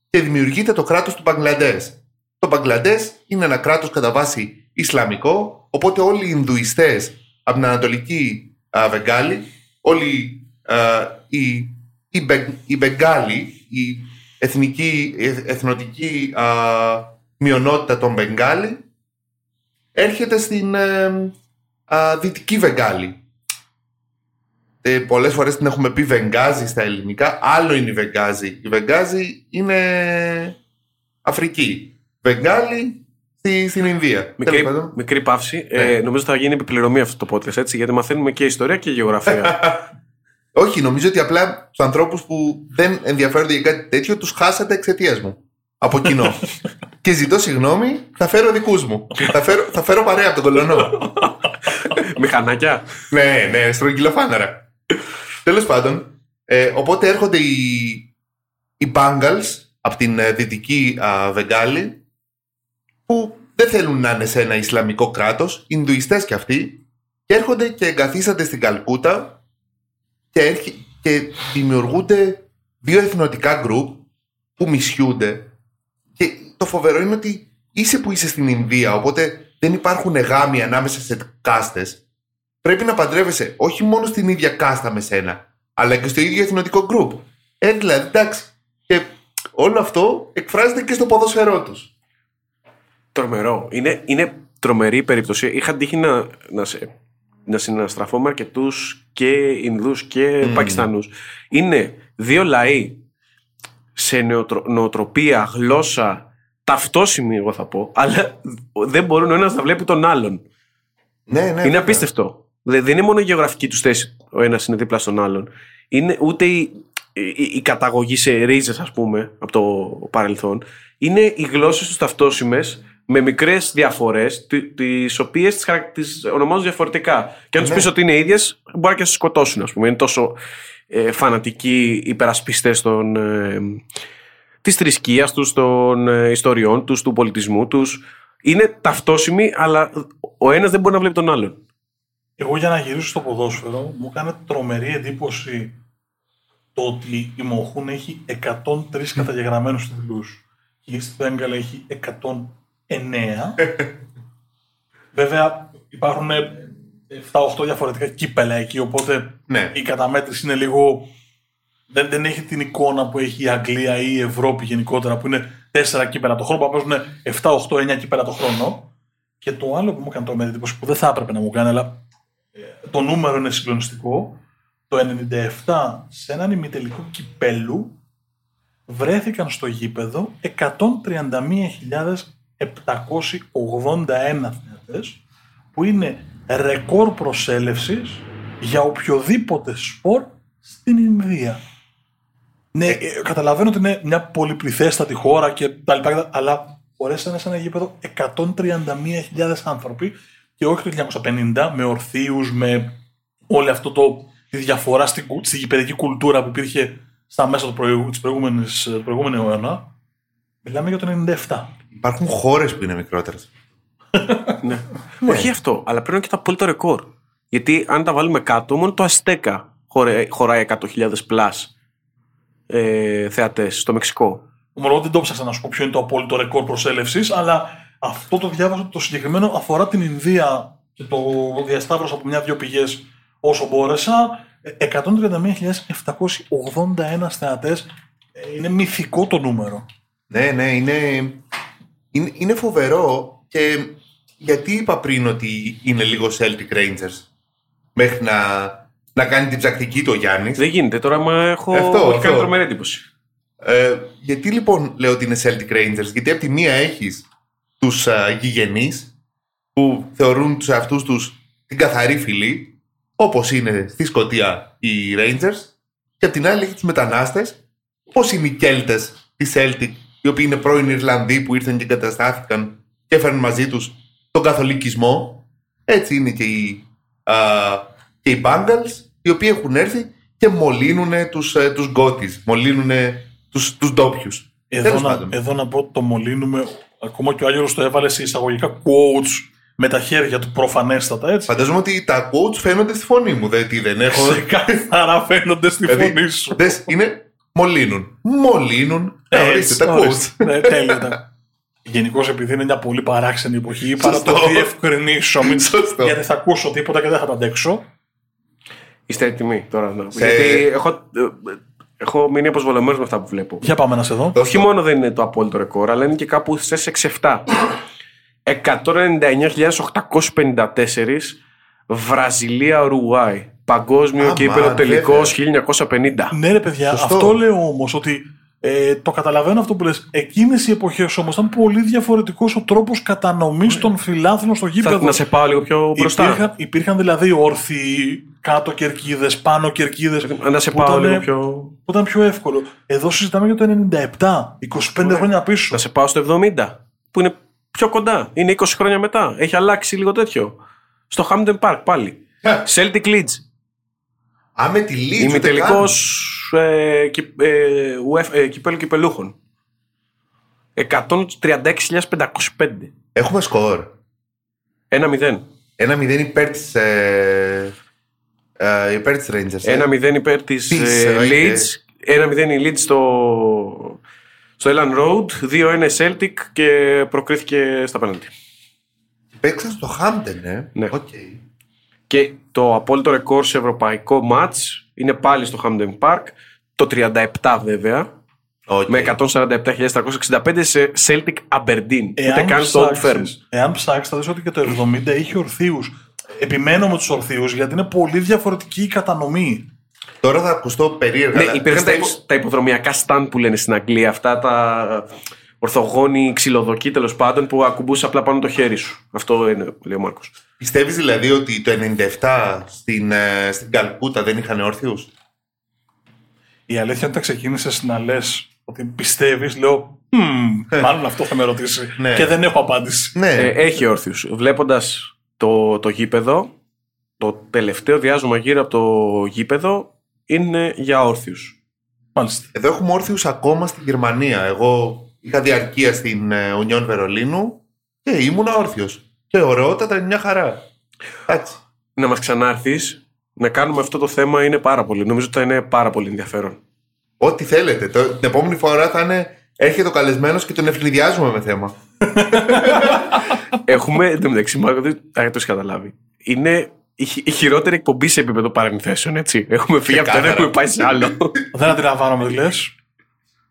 και δημιουργείται το κράτος του Μπαγκλαντές. Το Μπαγκλαντές είναι ένα κράτος κατά βάση Ισλαμικό, οπότε όλοι οι Ινδουιστές από την Ανατολική α, Βεγγάλη, όλοι α, οι, οι, Μπε- οι Μπεγγάλοι, η εθνική, ε- εθνοτική α, μειονότητα των Μπεγγάλη, έρχεται στην ε, α, Δυτική Βεγγάλη. Ε, πολλές φορές την έχουμε πει Βεγγάζη στα ελληνικά. Άλλο είναι η Βεγγάζη. Η Βεγγάζη είναι Αφρική. Βεγγάλη στη, στην Ινδία. Μικρή, Τέλος πάντων. μικρή παύση. Ναι. Ε, νομίζω θα γίνει επιπληρωμή αυτό το podcast έτσι, γιατί μαθαίνουμε και ιστορία και γεωγραφία. Όχι, νομίζω ότι απλά τους ανθρώπους που δεν ενδιαφέρονται για κάτι τέτοιο τους χάσατε εξαιτίας μου. Από κοινό. και ζητώ συγγνώμη, θα φέρω δικούς μου. θα, φέρω, θα φέρω παρέα από τον κολονό. Μηχανάκια. ναι, ναι, στρογγυλοφάναρα. Τέλος πάντων, ε, οπότε έρχονται οι, οι Bangals από την ε, δυτική α, Βεγγάλη που δεν θέλουν να είναι σε ένα Ισλαμικό κράτος, Ινδουιστές κι αυτοί και έρχονται και εγκαθίστανται στην Καλκούτα και, έρχει, και δημιουργούνται δύο εθνοτικά γκρουπ που μισιούνται και το φοβερό είναι ότι είσαι που είσαι στην Ινδία οπότε δεν υπάρχουν γάμοι ανάμεσα σε κάστες πρέπει να παντρεύεσαι όχι μόνο στην ίδια κάστα με σένα αλλά και στο ίδιο εθνοτικό γκρουπ ε, δηλαδή εντάξει και όλο αυτό εκφράζεται και στο ποδοσφαιρό τους Τρομερό. Είναι, είναι τρομερή η περίπτωση. Είχα τύχει να, να, σε, να συναστραφώ με αρκετούς και Ινδούς και mm. Πακιστανούς. Είναι δύο λαοί σε νεοτρο, νοοτροπία, γλώσσα, ταυτόσιμοι εγώ θα πω, αλλά δεν μπορούν ο ένας να βλέπει τον άλλον. Ναι, ναι, είναι βέβαια. απίστευτο. Δεν είναι μόνο η γεωγραφική τους θέση ο ένας είναι δίπλα στον άλλον. Είναι ούτε η, η, η καταγωγή σε ρίζες ας πούμε από το παρελθόν. Είναι οι γλώσσες τους ταυτόσιμες με μικρές διαφορές, τις οποίες τις ονομάζουν διαφορετικά. Και αν τους Ναι. πεις ότι είναι ίδιες, μπορεί και να σε σκοτώσουν, ας πούμε. Είναι τόσο ε, φανατικοί υπερασπιστές των. Ε, της θρησκείας τους, των ε, ιστοριών τους, του πολιτισμού τους. Είναι ταυτόσιμοι, αλλά ο ένας δεν μπορεί να βλέπει τον άλλον. Εγώ για να γυρίσω στο ποδόσφαιρο, μου έκανε τρομερή εντύπωση το ότι η Μοχούν έχει 103 καταγεγραμμένους τίτλους και η East Bengal έχει 109. Βέβαια υπάρχουν 7-8 διαφορετικά κύπελα εκεί, οπότε Ναι. η καταμέτρηση είναι λίγο... Δεν, δεν έχει την εικόνα που έχει η Αγγλία ή η Ευρώπη γενικότερα, που είναι 4 κύπελα το χρόνο, που παίζουν 7, 8, 9 κύπελα το χρόνο. Και το άλλο που μου έκανε τρομερή εντύπωση, που δεν θα έπρεπε να μου κάνει, αλλά ε, το νούμερο είναι συγκλονιστικό. Το 97 σε έναν ημιτελικό κυπέλου βρέθηκαν στο γήπεδο 131.781 θεατές που είναι ρεκόρ προσέλευσης για οποιοδήποτε σπορ στην Ινδία. Ναι, ε, καταλαβαίνω ότι είναι μια πολυπληθέστατη χώρα και τα λοιπά, και τα- αλλά μπορέσανε σε ένα γήπεδο 131.000 άνθρωποι και όχι το 1950 με ορθίους, με όλη αυτό το, τη διαφορά στη, κου- στη γηπαιδική κουλτούρα που υπήρχε στα μέσα του, προηγου, της προηγούμενης, του προηγούμενου αιώνα. Μιλάμε για το 97. Υπάρχουν χώρες που είναι μικρότερες. Ναι. Όχι αυτό, αλλά πρέπει να είναι και το απόλυτο ρεκόρ. Γιατί αν τα βάλουμε κάτω, μόνο το Αστέκα χωρέ- χωράει 100.000 πλάς ε, θεατές στο Μεξικό. Ομολογώ δεν το ψάξα να σου πω ποιο είναι το απόλυτο ρεκόρ προσέλευσης, αλλά αυτό το διάβασα ότι το συγκεκριμένο αφορά την Ινδία και το διασταύρωσα από μια-δυο πηγές όσο μπόρεσα. Ε, 131.781 θεατές. Είναι μυθικό το νούμερο. Ναι, ναι, είναι, είναι, είναι φοβερό και γιατί είπα πριν ότι είναι λίγο Celtic Rangers μέχρι να, να κάνει την ψακτική του ο Γιάννης; Δεν γίνεται. Τώρα μα έχω Αυτό, μου έχει αυτό. κάνει τρομερή εντύπωση. Ε, γιατί λοιπόν λέω ότι είναι Celtic Rangers, γιατί από τη μία έχεις τους α, γηγενείς που θεωρούν τους εαυτούς τους την καθαρή φυλή, όπως είναι στη Σκωτία οι Rangers, και από την άλλη έχεις τους μετανάστες, όπως είναι οι Κέλτες τη Celtic, οι οποίοι είναι πρώην Ιρλανδοί που ήρθαν και εγκαταστάθηκαν και έφεραν μαζί τους τον καθολικισμό. Έτσι είναι και οι, α, και οι Bangals, οι οποίοι έχουν έρθει και μολύνουν τους, ε, τους Γκότις, μολύνουν τους, τους ντόπιους. Εδώ Τέλος να, πάντων. εδώ να πω ότι το μολύνουμε. Ακόμα και ο Άγγελος το έβαλε σε εισαγωγικά quotes με τα χέρια του προφανέστατα, έτσι. Φαντάζομαι ότι τα quotes φαίνονται στη φωνή μου, δεν, τι δεν έχω. Ξεκάθαρα φαίνονται στη Δηλαδή, φωνή σου. δες, είναι μολύνουν. Μολύνουν. Ε, ορίστε, Έτσι, τα ορίστε. quotes. Ναι, τέλεια ήταν. Γενικώς επειδή είναι μια πολύ παράξενη εποχή, είπα να το Σωστό. διευκρινίσω. Μην... Σωστό. Γιατί θα ακούσω τίποτα και δεν θα τα αντέξω. Είστε έτοιμοι τώρα να Σε- Γιατί έχω, ε, έχω μείνει αποσβολωμένος με αυτά που βλέπω. Για πάμε να σε δω. Όχι μόνο δεν είναι το απόλυτο ρεκόρ, αλλά είναι και κάπου στι 6-7. 199.854 Βραζιλία Ουρουάη. Παγκόσμιο Άμα, κύπελο τελικός βέβαια. 1950. Ναι, ρε παιδιά, Σωστό. αυτό λέω όμως ότι Ε, το καταλαβαίνω αυτό που λες. Εκείνες οι εποχές όμως ήταν πολύ διαφορετικός ο τρόπος κατανομής των φιλάθλων στο Θα, γήπεδο. να σε πάω λίγο πιο μπροστά. Υπήρχαν, υπήρχαν δηλαδή όρθιοι, κάτω κερκίδες, πάνω κερκίδες. Να σε που πάω ήταν- λίγο πιο. Που ήταν πιο εύκολο. Εδώ συζητάμε για το 97, 25 χρόνια πίσω. Να σε πάω στο 70, που είναι πιο κοντά. Είναι 20 χρόνια μετά. Έχει αλλάξει λίγο τέτοιο. Στο Hampden Park πάλι. Celtic Leeds. Α, με τη Leeds. Είναι ούτε τελικός καν. ε, κυπ- ε, UEFA ε, κυπέλλου κυπελλούχων. 136.505. Έχουμε σκορ. 1-0. Ένα μηδέν υπέρ της. Ε, ε, υπέρ της Rangers. ε. 1-0 υπέρ της Της, ε, Leeds. 1-0 η Leeds στο, στο Elland Road. 2-1 η Celtic και προκρίθηκε στα πέναλτι. Παίξαν στο Hampden, ε. Ναι. Οκ. Και το απόλυτο ρεκόρ σε ευρωπαϊκό ματς είναι πάλι στο Hampden Park. Το 37 βέβαια. Οκ. Με 147.365 σε Celtic Aberdeen. Ούτε καν στο Old Firm. ψάξεις, εάν ψάξεις θα δεις ότι και το 70 είχε ορθίους. Επιμένω με τους ορθίους γιατί είναι πολύ διαφορετική η κατανομή. Τώρα θα ακουστώ περίεργα. Ναι, αλλά υπήρχαν τα, πιστεύεις- υπο- τα ιπποδρομιακά stand που λένε στην Αγγλία. Αυτά τα ορθογόνοι ξυλοδοκοί τέλος πάντων που ακουμπούσε απλά πάνω το χέρι σου. Αυτό είναι, λέει ο Μάρκος. Πιστεύεις δηλαδή ότι το 97 στην, ε, στην Καλκούτα δεν είχαν όρθιους. Η αλήθεια είναι ότι ξεκίνησες να λες ότι πιστεύεις, λέω. «Μμμ, μάλλον αυτό θα με ρωτήσει. Ναι. Και δεν έχω απάντηση. Ναι. Ε, έχει όρθιου. Βλέποντας το, το γήπεδο, το τελευταίο διάζωμα γύρω από το γήπεδο είναι για όρθιου. Μάλιστα. Εδώ έχουμε όρθιους ακόμα στην Γερμανία. Εγώ είχα διαρκεία στην ε, Union Βερολίνου και ήμουνα όρθιος. Και ωραιότατα είναι μια χαρά. Εντάξει. Να μας ξανάρθεις, να κάνουμε αυτό το θέμα είναι πάρα πολύ. Νομίζω ότι θα είναι πάρα πολύ ενδιαφέρον. Ό,τι θέλετε. Το, την επόμενη φορά θα είναι έρχεται ο καλεσμένος και τον ευνηδιάζουμε με θέμα. Έχουμε, εν τω μεταξύ, Μάρκο, δεν δεν το έχεις καταλάβει. Είναι η, χει- η χειρότερη εκπομπή σε επίπεδο παρενθέσεων, έτσι. Έχουμε φύγει από το ένα, Ξεκάθαρα. έχουμε πάει σε άλλο. Δεν αντιλαμβάνομαι τι λες.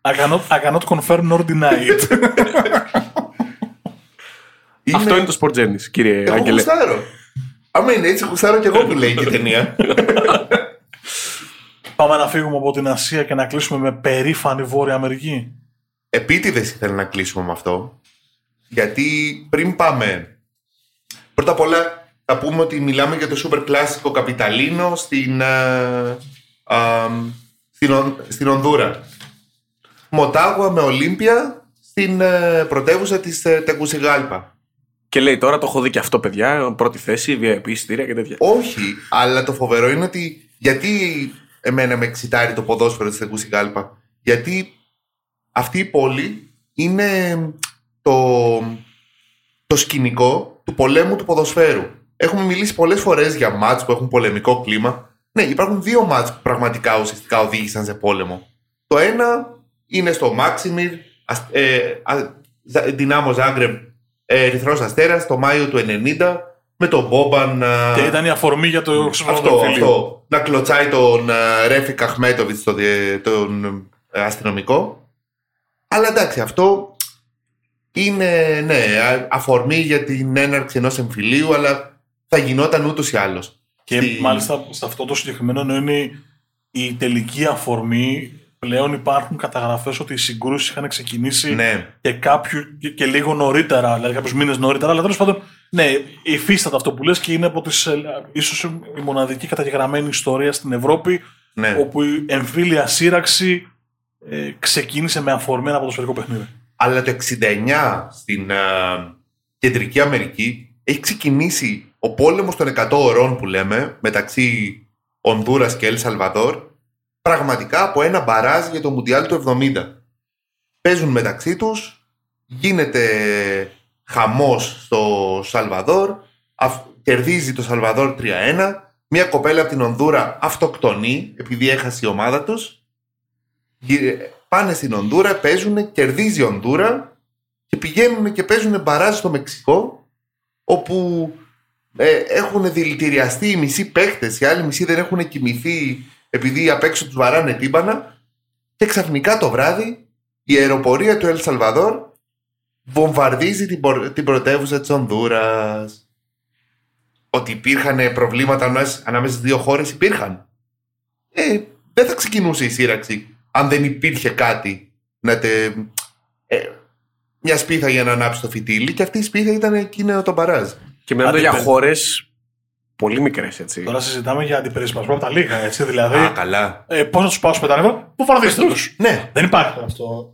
I cannot, I cannot confirm nor deny it. Είναι... Αυτό είναι το Sport Genesis, κύριε Εγώ Άγγελε. γουστάρω. Άμα είναι έτσι, γουστάρω κι εγώ που λέει και η ταινία. Πάμε να φύγουμε από την Ασία και να κλείσουμε με περήφανη Βόρεια Αμερική. Επίτηδες ήθελα να κλείσουμε με αυτό. Γιατί πριν πάμε. Πρώτα απ' όλα θα πούμε ότι μιλάμε για το σούπερ κλάσικο Καπιταλίνο στην, ε, α, στην, Ον- στην Ονδούρα. Μοτάγουα με Ολύμπια στην ε, πρωτεύουσα της ε, Τεκουσιγάλπα. Και λέει τώρα το έχω δει και αυτό, παιδιά. Πρώτη θέση, VIP εισιτήρια και τέτοια. Όχι, αλλά το φοβερό είναι ότι γιατί εμένα με εξητάρει το ποδόσφαιρο της Τεκουσιγάλπα. Γιατί αυτή η πόλη είναι το, το σκηνικό του πολέμου του ποδοσφαίρου. Έχουμε μιλήσει πολλές φορές για ματς που έχουν πολεμικό κλίμα. Ναι, υπάρχουν δύο ματς που πραγματικά ουσιαστικά οδήγησαν σε πόλεμο. Το ένα είναι στο Μάξιμιρ, ας- ε, α- Ζα- Δυνάμο Ζάγκρεμ, ε, Ερυθρός Αστέρας, το Μάιο του 90, με τον Μπόμπαν... α, Και ήταν η αφορμή για το αυτό, ξεσπασμό αυτό. Να κλωτσάει τον ε, Ρέφικ Αχμέτοβιτς, τον, διε- τον ε, αστυνομικό. Αλλά εντάξει, αυτό είναι ναι, α- αφορμή για την έναρξη ενός εμφυλίου, αλλά θα γινόταν ούτως ή άλλως. Και Στη- μάλιστα σε αυτό το συγκεκριμένο ενώ είναι η τελική αφορμή. Πλέον υπάρχουν καταγραφές ότι οι συγκρούσεις είχαν ξεκινήσει Ναι, και, κάποιου, και, και λίγο νωρίτερα, δηλαδή κάποιους μήνες νωρίτερα. Αλλά τέλος πάντων, ναι, υφίσταται αυτό που λες και είναι από τις, ε, ίσως η μοναδική καταγεγραμμένη ιστορία στην Ευρώπη ναι. όπου η εμφύλια σύραξη ε, ξεκίνησε με αφορμή ένα ποδοσφαιρικό παιχνίδι. Αλλά το 69 στην ε, Κεντρική Αμερική έχει ξεκινήσει ο πόλεμος των 100 ωρών που λέμε μεταξύ Ονδούρας και Ελ Σαλβαδόρ πραγματικά από ένα μπαράζ για το Μουντιάλ του 70. Παίζουν μεταξύ τους, γίνεται χαμός στο Σαλβαδόρ, αυ- κερδίζει το Σαλβαδόρ 3-1, μια κοπέλα από την Ονδούρα αυτοκτονεί επειδή έχασε η ομάδα τους Γυρι- πάνε στην Ονδούρα, παίζουν, κερδίζει η Ονδούρα και πηγαίνουν και παίζουν μπαράζ στο Μεξικό όπου ε, έχουν δηλητηριαστεί οι μισοί παίχτες, οι άλλοι μισοί δεν έχουν κοιμηθεί επειδή απ' έξω τους βαράνε τύμπανα και ξαφνικά το βράδυ η αεροπορία του Ελ Σαλβαδόρ βομβαρδίζει την, πορ- την πρωτεύουσα της Ονδούρας. Ότι υπήρχαν προβλήματα ανάμεσα ανάμεσα στις δύο χώρες υπήρχαν. Ε, δεν θα ξεκινούσε η σύραξη αν δεν υπήρχε κάτι να τε, ε, μια σπίθα για να ανάψει το φυτίλι και αυτή η σπίθα ήταν εκείνο το μπαράζ. Και μιλάμε Άντε, για παι- χώρες πολύ μικρές, έτσι. Τώρα συζητάμε για αντιπερισπασμό από τα λίγα, έτσι. Δηλαδή, Α, καλά. ε, πώς να τους σπάσουμε τα νεύρα, που βαρδίστε τους. Ναι, Δεν υπάρχει αυτό.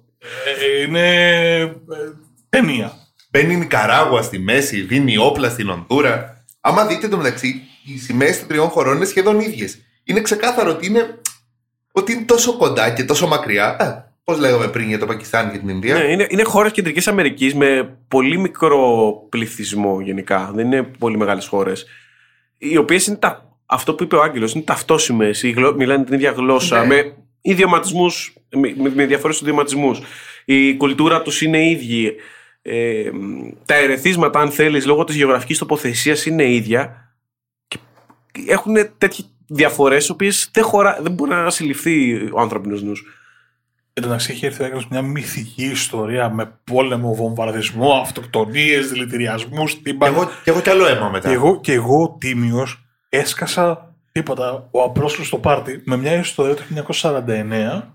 Ε, είναι ε, ταινία. μπαίνει η Νικαράγουα στη μέση, δίνει όπλα στην Ονδούρα. Άμα δείτε το μεταξύ, οι σημαίες των τριών χωρών είναι σχεδόν ίδιες. Είναι ξεκάθαρο ότι είναι, ότι είναι τόσο κοντά και τόσο μακριά. Πώς λέγαμε πριν για το Πακιστάν και την Ινδία; Ναι, είναι, είναι χώρες Κεντρικής Αμερικής με πολύ μικρό πληθυσμό γενικά. Δεν είναι πολύ μεγάλες χώρες. Οι οποίες είναι τα, αυτό που είπε ο Άγγελος, είναι ταυτόσιμες. Μιλάνε την ίδια γλώσσα. Ναι. Με ιδιωματισμούς, με, με, με διαφορές ιδιωματισμούς. Η κουλτούρα τους είναι ίδια. Ε, τα ερεθίσματα, αν θέλεις, λόγω της γεωγραφικής τοποθεσίας είναι ίδια. Και έχουν τέτοιες διαφορές, οι οποίες δεν, χωρά, δεν μπορεί να συλληφθεί ο ανθρώπινο νους. Εν τω μεταξύ έχει έρθει ο Άγγελος μια μυθική ιστορία με πόλεμο, βομβαρδισμό, αυτοκτονίες, δηλητηριασμούς, Και τύμπα. εγώ, και εγώ κι άλλο αίμα μετά. Και εγώ, και εγώ ο Τίμιος έσκασα τίποτα, ο απρόσκλητος στο πάρτι, με μια ιστορία του 1949,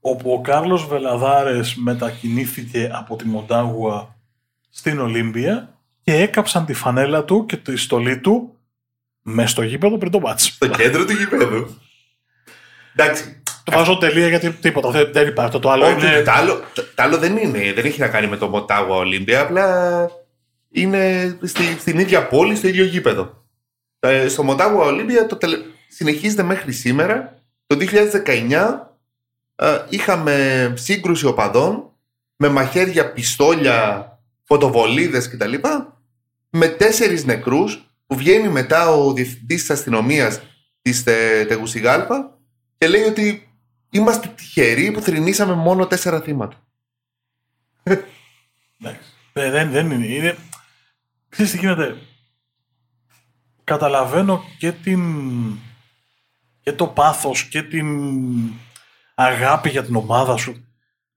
όπου ο Κάρλος Βελαδάρες μετακινήθηκε από τη Μοντάγουα στην Ολύμπια και έκαψαν τη φανέλα του και τη στολή του μες στο γήπεδο πριν το μάτς. Στο κέντρο του γηπέδου. Εντάξει. Το βάζω τελεία γιατί τίποτα, δεν, δεν υπάρχει. Το, το άλλο Όχι, είναι... το, άλλο, το, το άλλο δεν είναι. Δεν έχει να κάνει με το Μοτάγουα Ολύμπια. Απλά είναι στη, στην ίδια πόλη, στο ίδιο γήπεδο. Ε, στο Μοτάγουα Ολύμπια το τελε... συνεχίζεται μέχρι σήμερα. Το 2019 ε, είχαμε σύγκρουση οπαδών με μαχαίρια, πιστόλια, φωτοβολίδες κτλ. Με τέσσερις νεκρούς που βγαίνει μετά ο διευθυντής της αστυνομίας της Τε, Τεγουσιγάλπα και λέει ότι είμαστε τυχεροί που θρυνήσαμε μόνο τέσσερα θύματα. Εντάξει. Ε, δεν, δεν είναι. είναι... Ξέρεις τι γίνεται; Καταλαβαίνω και την... και το πάθος και την αγάπη για την ομάδα σου.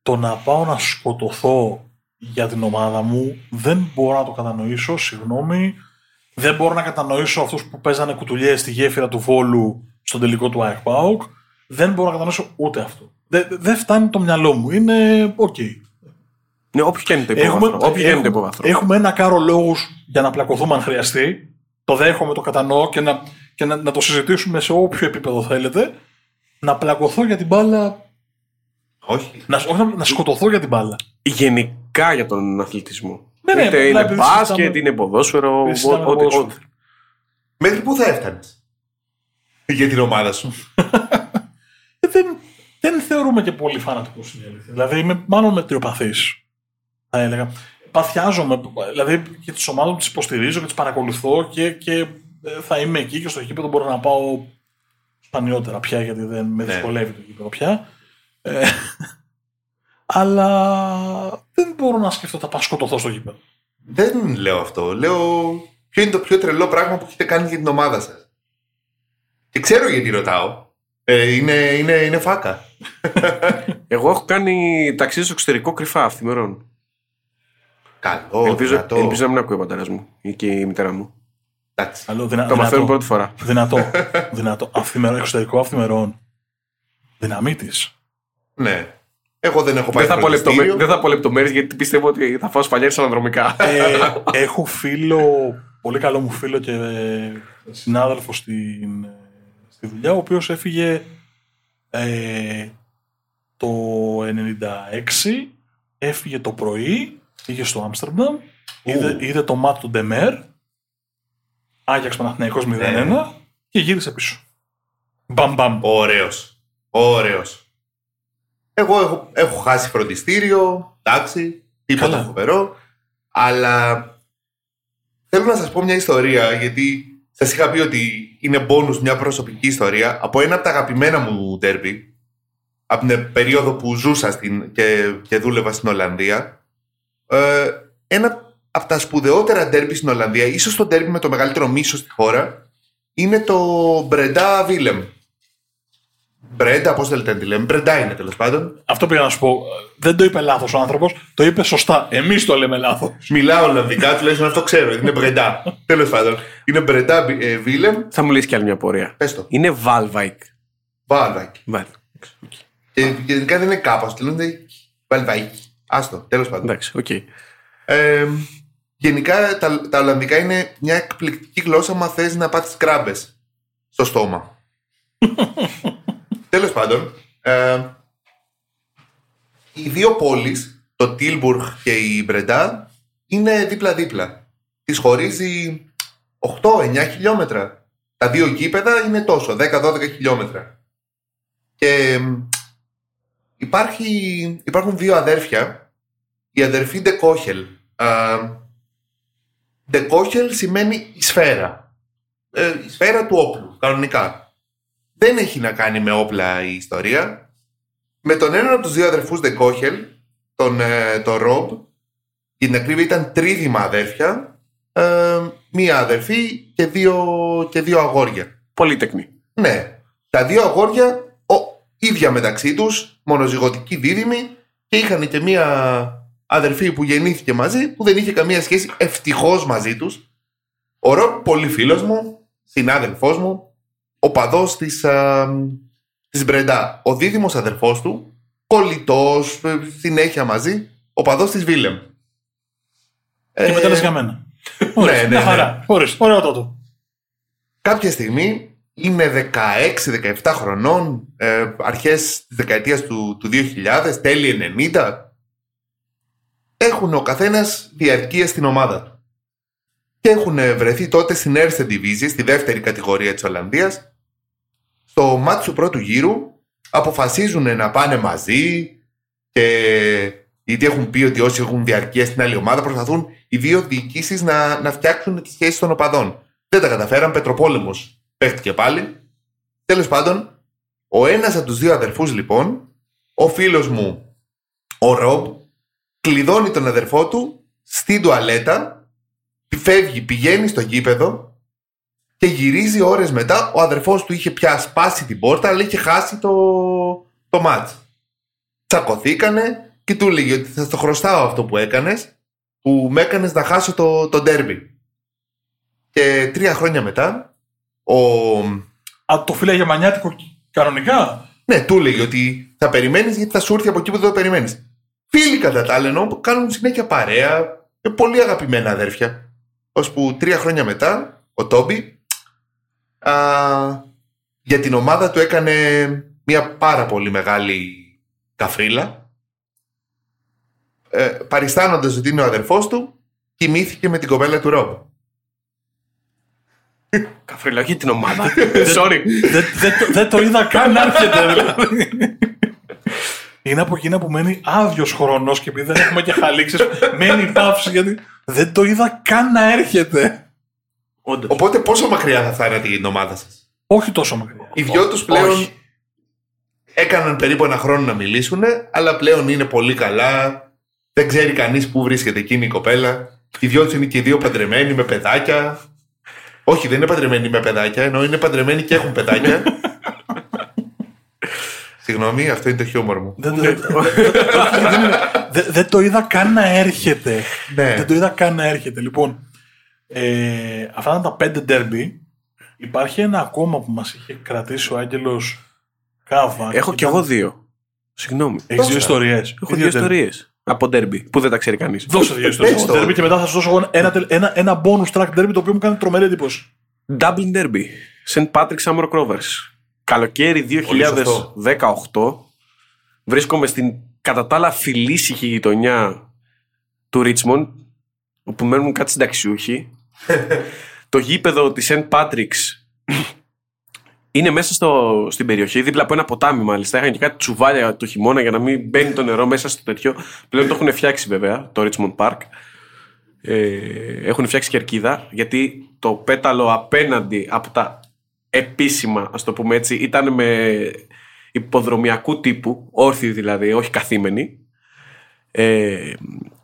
Το να πάω να σκοτωθώ για την ομάδα μου δεν μπορώ να το κατανοήσω, συγγνώμη. Δεν μπορώ να κατανοήσω αυτούς που παίζανε κουτουλιές στη γέφυρα του Βόλου στον τελικό του ΑΕΚ ΠΑΟΚ. Δεν μπορώ να κατανοήσω ούτε αυτό. Δεν, δεν φτάνει το μυαλό μου. Είναι οκ. Ναι, όποιο και είναι το υπόβαθρο. Όποιο και είναι το έχουμε, υπόβαθρο. έχουμε ένα κάρο λόγους για να πλακωθούμε αν χρειαστεί. Το δέχομαι, το κατανοώ και, να, και να, να το συζητήσουμε σε όποιο επίπεδο θέλετε. Να πλακωθώ για την μπάλα. Όχι. Να, όχι να, να σκοτωθώ για την μπάλα. Γενικά για τον αθλητισμό. Ναι, ναι, Είτε απλά είναι επειδή μπάσκετ, συζητάμε- είναι ποδόσφαιρο. επειδή συζητάμε ό- ό,τι- ποδόσφαιρο. ό,τι. Μέχρι πού θα έφτανες; Για την ομάδα σου. Ε, δεν, δεν θεωρούμε και πολύ φανατικός στην αλήθεια. Δηλαδή είμαι μάλλον μετριοπαθής. Θα έλεγα. Παθιάζομαι. Δηλαδή και τις ομάδες τις υποστηρίζω και τις παρακολουθώ και, και ε, θα είμαι εκεί και στο γήπεδο μπορώ να πάω σπανιότερα πια γιατί δεν με Ναι. δυσκολεύει το γήπεδο πια. Ε, αλλά δεν μπορώ να σκεφτώ θα πάω σκοτωθώ στο γήπεδο. Δεν λέω αυτό. Λέω ποιο είναι το πιο τρελό πράγμα που έχετε κάνει για την ομάδα σας. Και ξέρω γιατί ρωτάω. Ε, είναι, είναι, είναι φάκα. Εγώ έχω κάνει ταξίδι στο εξωτερικό κρυφά αυθημερών. Καλό, ελπίζω, δυνατό. ελπίζω να μην ακούει ο πατέρας μου ή και η μητέρα μου. Εντάξει. Αλλό, δυνα, Το μαθαίνω δυνατό. πρώτη φορά. Δυνατό. δυνατό. Αυθημερών, εξωτερικό αυθημερών. Δυναμίτης. Ναι. Εγώ δεν έχω πάει Δεν θα, πω φροντιστήριο. λεπτομέ- δεν θα πω λεπτομέρειες γιατί πιστεύω ότι θα φάω σπαλιάρι αναδρομικά. ε, έχω φίλο, πολύ καλό μου φίλο και ε, συνάδελφο στην, ε, στη δουλειά, ο οποίος έφυγε ε, το 96, έφυγε το πρωί, πήγε στο Άμστερνταμ, είδε, είδε το μάτ του Ντεμέρ, Άγιαξ Παναθηναϊκός 0-1 Ναι. και γύρισε πίσω. Μπαμ μπαμ. Ωραίος. Ωραίος. Εγώ έχω, έχω χάσει φροντιστήριο. Εντάξει. Τίποτα Καλά. φοβερό. Αλλά θέλω να σας πω μια ιστορία γιατί σας είχα πει ότι είναι bonus μια προσωπική ιστορία από ένα από τα αγαπημένα μου τέρμπι από την περίοδο που ζούσα στην, και, και δούλευα στην Ολλανδία. Ε, ένα από τα σπουδαιότερα ντέρμπι στην Ολλανδία, ίσως το ντέρμπι με το μεγαλύτερο μίσος στη χώρα, είναι το Μπρεντά Βίλεμ. Μπρέντα, πώς θέλετε να τη λέμε. Μπρεντά είναι τέλος πάντων. Αυτό πήγα να σου πω. Δεν το είπε λάθος ο άνθρωπος, το είπε σωστά. Εμείς το λέμε λάθος. Μιλάω Ολλανδικά, τουλάχιστον αυτό ξέρω. Είναι Μπρεντά. τέλος πάντων. Είναι Μπρεντά ε, Βίλεμ. θα μου λύσεις κι άλλη μια πορεία. Πες το. Είναι Valvike. Βάλβακ. Valve. Και γενικά δεν είναι κάπως. Λέγονται Βαλβαϊκή. Άστο, τέλος πάντων. Εντάξει, οκ. Ε, γενικά τα, τα Ολλανδικά είναι μια εκπληκτική γλώσσα μα θες να πάθεις κράμπες στο στόμα. Τέλος πάντων, ε, οι δύο πόλεις, το Τίλμπουργκ και η Μπρεντά, είναι δίπλα-δίπλα. Τις χωρίζει 8-9 χιλιόμετρα. Τα δύο γήπεδα είναι τόσο, 10-12 χιλιόμετρα. Και μ, υπάρχει, υπάρχουν δύο αδέρφια. Η αδερφή Ντεκόχελ. Ντεκόχελ σημαίνει η σφαίρα. Ε, η σφαίρα του όπλου, κανονικά. Δεν έχει να κάνει με όπλα η ιστορία. Με τον έναν από τους δύο αδερφούς Ντεκόχελ, τον, ε, τον Ρομπ, για την ακρίβεια ήταν τρίδημα αδέρφια, ε, μία αδερφή και δύο, και δύο αγόρια. Πολύτεκνη. Ναι. Τα δύο αγόρια ο, ίδια μεταξύ τους, μονοζυγωτικοί δίδυμοι και είχαν και μία αδερφή που γεννήθηκε μαζί που δεν είχε καμία σχέση ευτυχώς μαζί τους. Ο Ρομπ, πολύ φίλος μου, συνάδελφός μου, ο παδός της, α, της Μπρεντά. Ο δίδυμος αδερφός του, κολλητός, ε, συνέχεια μαζί, ο παδός της Βίλεμ. Και μετά λες για μένα. Ωραία, ναι, μια ναι. χαρά. Ωραία, ωραίο τότε. κάποια στιγμή είναι 16-17 χρονών, ε, αρχές της δεκαετίας του, του 2000, τέλη 90. Έχουν ο καθένας διαρκεία στην ομάδα του. Και έχουν βρεθεί τότε στην Erste Divisie, στη δεύτερη κατηγορία της Ολλανδίας. Στο μάτι του πρώτου γύρου αποφασίζουν να πάνε μαζί και γιατί έχουν πει ότι όσοι έχουν διαρκεία στην άλλη ομάδα προσπαθούν οι δύο διοικήσεις να, να φτιάξουν τις σχέσεις των οπαδών. Δεν τα καταφέραν, Πετροπόλεμος παίχτηκε πάλι. Τέλος πάντων, ο ένας από τους δύο αδερφούς λοιπόν, ο φίλος μου, ο Ρομπ, κλειδώνει τον αδερφό του στην τουαλέτα, φεύγει, πηγαίνει στο γήπεδο και γυρίζει ώρες μετά. Ο αδερφός του είχε πια σπάσει την πόρτα, αλλά είχε χάσει το, το μάτς. Τσακωθήκανε και του έλεγε ότι θα στο χρωστάω αυτό που έκανες, που με έκανες να χάσω το, το ντέρμπι. Και τρία χρόνια μετά, ο, Α, το φύλαγε μανιάτικο κανονικά; ναι, του έλεγε ότι θα περιμένεις γιατί θα σου έρθει από εκεί που δεν το περιμένεις. Φίλοι κατά τα άλλα ενώ κάνουν συνέχεια παρέα. Είναι πολύ αγαπημένα αδέρφια. Ώσπου τρία χρόνια μετά, ο Τόμπι α, για την ομάδα του έκανε μια πάρα πολύ μεγάλη καφρίλα. Ε, παριστάνοντας ότι είναι ο αδερφός του, κοιμήθηκε με την κοπέλα του Ρομπ. Καφριλαγή την ομάδα. Sorry. Δεν δεν το- δεν το είδα καν να έρχεται. Δηλαδή. Είναι από εκείνα που μένει άδειος χρόνος και επειδή δεν έχουμε και χαλίξεις, μένει παύση γιατί δεν το είδα καν να έρχεται. Όντως. Οπότε πόσο μακριά θα φτάνετε την ομάδα σας; Όχι τόσο μακριά. Οι δυο τους πλέον όχι. έκαναν περίπου ένα χρόνο να μιλήσουν, αλλά πλέον είναι πολύ καλά. Δεν ξέρει κανείς πού βρίσκεται εκείνη η κοπέλα. Οι δυο τους είναι και οι δύο παντρεμένοι με παιδάκια. Όχι, δεν είναι παντρεμένοι με παιδάκια, ενώ είναι παντρεμένοι και έχουν παιδάκια. Συγγνώμη, αυτό είναι το χιούμορ μου. Δεν, δεν- δεν- όχι, δεν είναι- δεν- δεν το είδα καν να έρχεται. Ναι. Δεν το είδα καν να έρχεται. Λοιπόν, ε, αυτά ήταν τα πέντε ντέρμπι. Υπάρχει ένα ακόμα που μας είχε κρατήσει ο Άγγελος Κάβα. Έχω κι εγώ δύο. Συγγνώμη. Έχεις δύο ιστορίες. Έχω δύο ιστορίες. Από ντέρμπι που δεν τα ξέρει κανείς. Δώσε δύο ιστορίες. Πες από το. ντέρμπι και μετά θα σου δώσω εγώ ένα, τελ- ένα, ένα bonus track derby το οποίο μου κάνει τρομερή εντύπωση. Dublin Derby. St. Patrick's Summer Rovers. Καλοκαίρι 2018. Βρίσκομαι στην κατά τα άλλα φιλήσυχη γειτονιά του Richmond, όπου μένουν κάτι συνταξιούχοι. το γήπεδο της St. Patrick's είναι μέσα στο, στην περιοχή, δίπλα από ένα ποτάμι μάλιστα. Είχαν και κάτι τσουβάλια το χειμώνα για να μην μπαίνει το νερό μέσα στο τέτοιο. Πλέον το έχουν φτιάξει βέβαια, το Richmond Park. Ε, έχουν φτιάξει κερκίδα, γιατί το πέταλο απέναντι από τα επίσημα, ας το πούμε έτσι, ήταν με υποδρομιακού τύπου, όρθιοι δηλαδή, όχι καθήμενοι. Ε,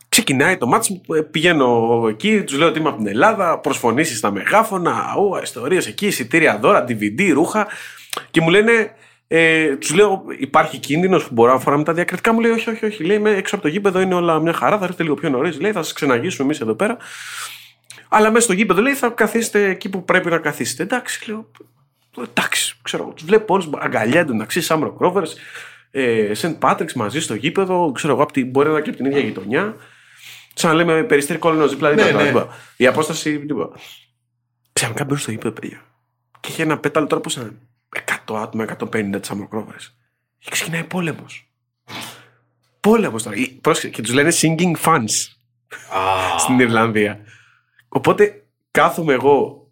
ξεκινάει το μάτς μου, ε, πηγαίνω εκεί, τους λέω ότι είμαι από την Ελλάδα, προσφωνήσεις στα μεγάφωνα, ου, ιστορίες εκεί, εισιτήρια δώρα, DVD, ρούχα. Και μου λένε, ε, τους λέω υπάρχει κίνδυνος που μπορώ να φοράμε τα διακριτικά. Μου λέει όχι, όχι, όχι, λέει είμαι έξω από το γήπεδο είναι όλα μια χαρά, θα έρθετε λίγο πιο νωρίς, λέει θα σας ξεναγήσουμε εμείς εδώ πέρα αλλά μέσα στο γήπεδο λέει θα καθίσετε εκεί που πρέπει να καθίσετε. Εντάξει, λέω. Εντάξει, ξέρω, του βλέπω όλους αγκαλιά εντωμεταξύ, σαν Rock Rovers. ε, Σεντ Πάτριξ μαζί στο γήπεδο, ξέρω εγώ, απ' την- μπορεί να είναι και από την ίδια γειτονιά. Σαν να λέμε περιστέρι κόλληνο δίπλα Ναι, δίπλα. ναι. τίποτα. Η απόσταση. τίποτα. Ξαφνικά μπαίνουν στο γήπεδο, παιδιά. Και είχε ένα πέταλο τώρα που σαν 100 άτομα, 150 τι αμοκρόβρε. Και ξεκινάει πόλεμος. Πόλεμος τώρα. Ή- πρόσεξε, Και τους λένε singing fans στην Ιρλανδία. Οπότε κάθομαι εγώ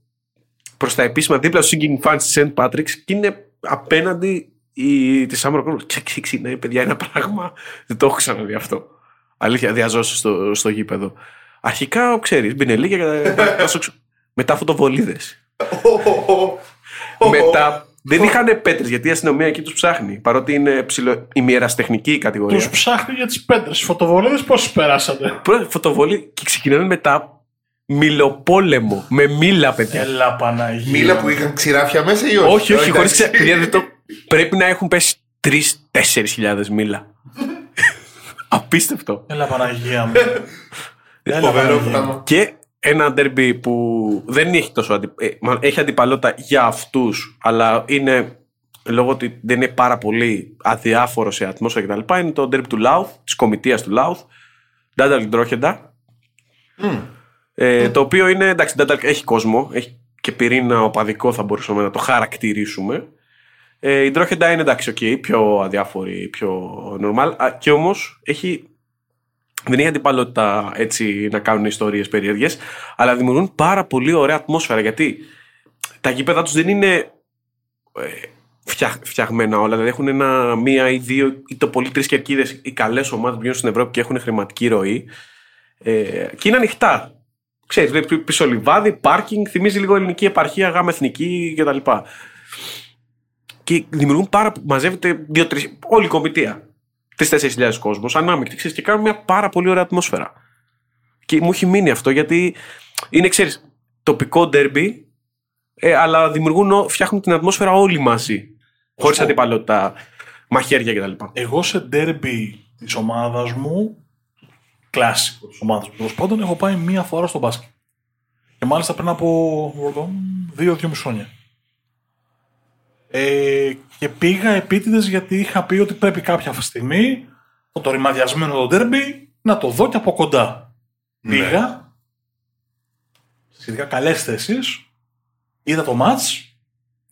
προς τα επίσημα δίπλα στο singing fans της St. Patrick's και είναι απέναντι η, τη Summer Cruise. Και ξεκινάει, παιδιά, ένα πράγμα. Δεν το έχω ξαναδεί αυτό. Αλήθεια, διαζώσεις στο, στο γήπεδο. Αρχικά, ξέρεις, μπινελίκια και τα- τα- τα- Μετά φωτοβολίδες. Μετά. Δεν είχαν πέτρες γιατί η αστυνομία εκεί τους ψάχνει. Παρότι είναι ψηλο... ημιεραστεχνική η κατηγορία. Τους ψάχνει για τις πέτρες. Οι φωτοβολίδες πώ περάσατε; Πρώτα φωτοβολή και ξεκινάνε μετά μιλοπόλεμο. Με μήλα, παιδιά. Έλα Παναγία. Μήλα που είχαν ξηράφια μέσα ή όχι; όχι, όχι, χωρίς Εντάξει. ξε... το... Πρέπει να έχουν πέσει 3-4 χιλιάδες μήλα. Απίστευτο. Έλα Παναγία μου. Έλα Φοβερό Παναγία μου. πράγμα. Και ένα ντερμπι που δεν έχει τόσο αντι... ε, μάλλον έχει αντιπαλότητα για αυτούς, αλλά είναι λόγω ότι δεν είναι πάρα πολύ αδιάφορος σε ατμόσφαιρα κτλ. Είναι το ντερμπι του Λάουθ, της κομιτείας του Λάουθ. Ντάνταλ Ντρόχεντα. Ε, Το οποίο είναι εντάξει, Ντάνταλ έχει κόσμο, έχει και πυρήνα οπαδικό θα μπορούσαμε να το χαρακτηρίσουμε. Ε, η Ντρόχεντα είναι εντάξει, okay, πιο αδιάφορη, πιο normal. Α, και όμως έχει δεν έχει αντιπαλότητα έτσι να κάνουν ιστορίες περίεργες, αλλά δημιουργούν πάρα πολύ ωραία ατμόσφαιρα γιατί τα γήπεδα τους δεν είναι ε, φτια, φτιαγμένα όλα. Δηλαδή έχουν ένα, μία ή δύο ή το πολύ τρεις κερκίδες οι καλές ομάδες που γίνουν στην Ευρώπη και έχουν χρηματική ροή ε, και είναι ανοιχτά. Ξέρεις, δηλαδή πίσω λιβάδι, πάρκινγκ, θυμίζει λίγο ελληνική επαρχία, γάμα εθνική κτλ. Και δημιουργούν πάρα μαζεύεται δύο-τρεις, όλη η κομιτεία. Τρει-τέσσερι χιλιάδες κόσμος, ανάμεικτη, ξέρεις, και κάνουν μια πάρα πολύ ωραία ατμόσφαιρα. Και μου έχει μείνει αυτό γιατί είναι, ξέρεις, τοπικό ντερμπι, ε, αλλά δημιουργούν, ό- φτιάχνουν την ατμόσφαιρα όλοι μαζί. Χωρίς πω. αντιπαλότητα, μαχαίρια κτλ. Εγώ σε ντέρμπι της ομάδας μου, κλάσικο τη ομάδα μου τέλο πάντων, έχω πάει μία φορά στο μπάσκετ. Και μάλιστα πριν από δύο-δύο μισή χρόνια. Ε, και πήγα επίτηδες γιατί είχα πει ότι πρέπει κάποια στιγμή το, το ρημαδιασμένο το ντέρμπι να το δω και από κοντά. Ναι. Πήγα σε σχετικά καλές θέσεις, είδα το μάτς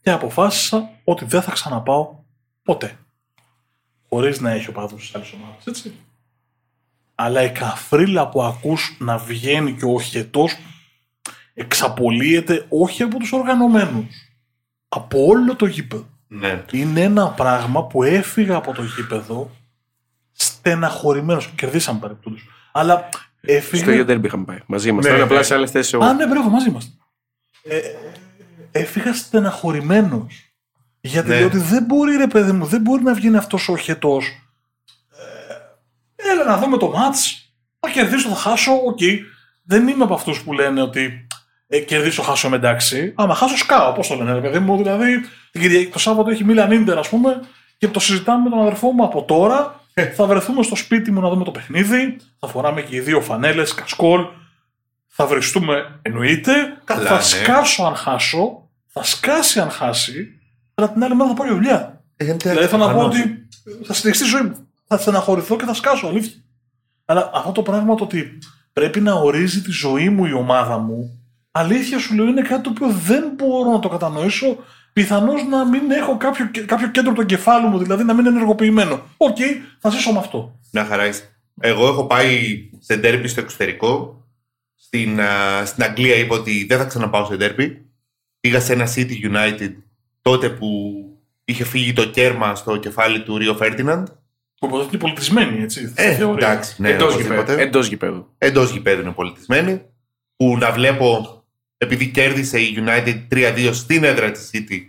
και αποφάσισα ότι δεν θα ξαναπάω ποτέ χωρίς να έχει οπαδούς στις άλλες ομάδες, έτσι. Αλλά η καφρίλα που ακούς να βγαίνει και ο οχετός εξαπολύεται όχι από τους οργανωμένους, από όλο το γήπεδο. Ναι. Είναι ένα πράγμα που έφυγα από το γήπεδο στεναχωρημένος. Κερδίσαμε παρεπτόντως. Αλλά έφυγα... Στο ίδιο ντερμπι είχαμε πάει. Μαζί μα. Ναι, Ήταν απλά ναι. σε άλλες θέσεις. Α, ναι, μπράβο, μαζί είμαστε. Ε, έφυγα στεναχωρημένος. Γιατί Ναι. λέω ότι δεν μπορεί, ρε παιδί μου, δεν μπορεί να βγαίνει αυτός ο οχετός. Ε, έλα να δούμε το ματς. Θα κερδίσω, θα χάσω. Οκ. Δεν είμαι από αυτούς που λένε ότι ε, κερδίσω, χάσω είμαι εντάξει. Άμα χάσω, σκάω. Πώς το λένε, ρε παιδί μου. Δηλαδή, την Κυριακή- το Σάββατο έχει Μίλαν Ίντερ, ας πούμε, και το συζητάμε με τον αδερφό μου από τώρα. θα βρεθούμε στο σπίτι μου να δούμε το παιχνίδι. Θα φοράμε και οι δύο φανέλες, κασκόλ. Θα βριστούμε, εννοείται. Καλά, θα ναι. σκάσω αν χάσω. Θα σκάσει αν χάσει. Αλλά την άλλη μέρα θα πάω για δουλειά. Ε, Δηλαδή θέλω να πω προφανώς. ότι θα συνεχίσει τη ζωή μου. Θα στεναχωρηθώ και θα σκάσω, αλήθεια. Αλλά αυτό το πράγμα το ότι πρέπει να ορίζει τη ζωή μου η ομάδα μου, αλήθεια σου λέω είναι κάτι το οποίο δεν μπορώ να το κατανοήσω. Πιθανώς να μην έχω κάποιο, κάποιο κέντρο του εγκεφάλου μου, δηλαδή να μην είναι ενεργοποιημένο. Οκ, θα ζήσω με αυτό. Μια χαρά είσαι. Εγώ έχω πάει σε ντέρμπι στο εξωτερικό. Στην, α, στην Αγγλία είπα ότι δεν θα ξαναπάω σε ντέρμπι. Πήγα σε ένα City United τότε που είχε φύγει το κέρμα στο κεφάλι του Ρίο Φέρτιναντ. Που υποτίθεται είναι πολιτισμένοι, έτσι. Ε, θεωρία. εντάξει, ναι, Εντός οπωσδήποτε. γηπέδου. Εντός γηπέδου. Εντός γηπέδου είναι πολιτισμένοι. Που να βλέπω, επειδή κέρδισε η United 3-2 στην έδρα της City,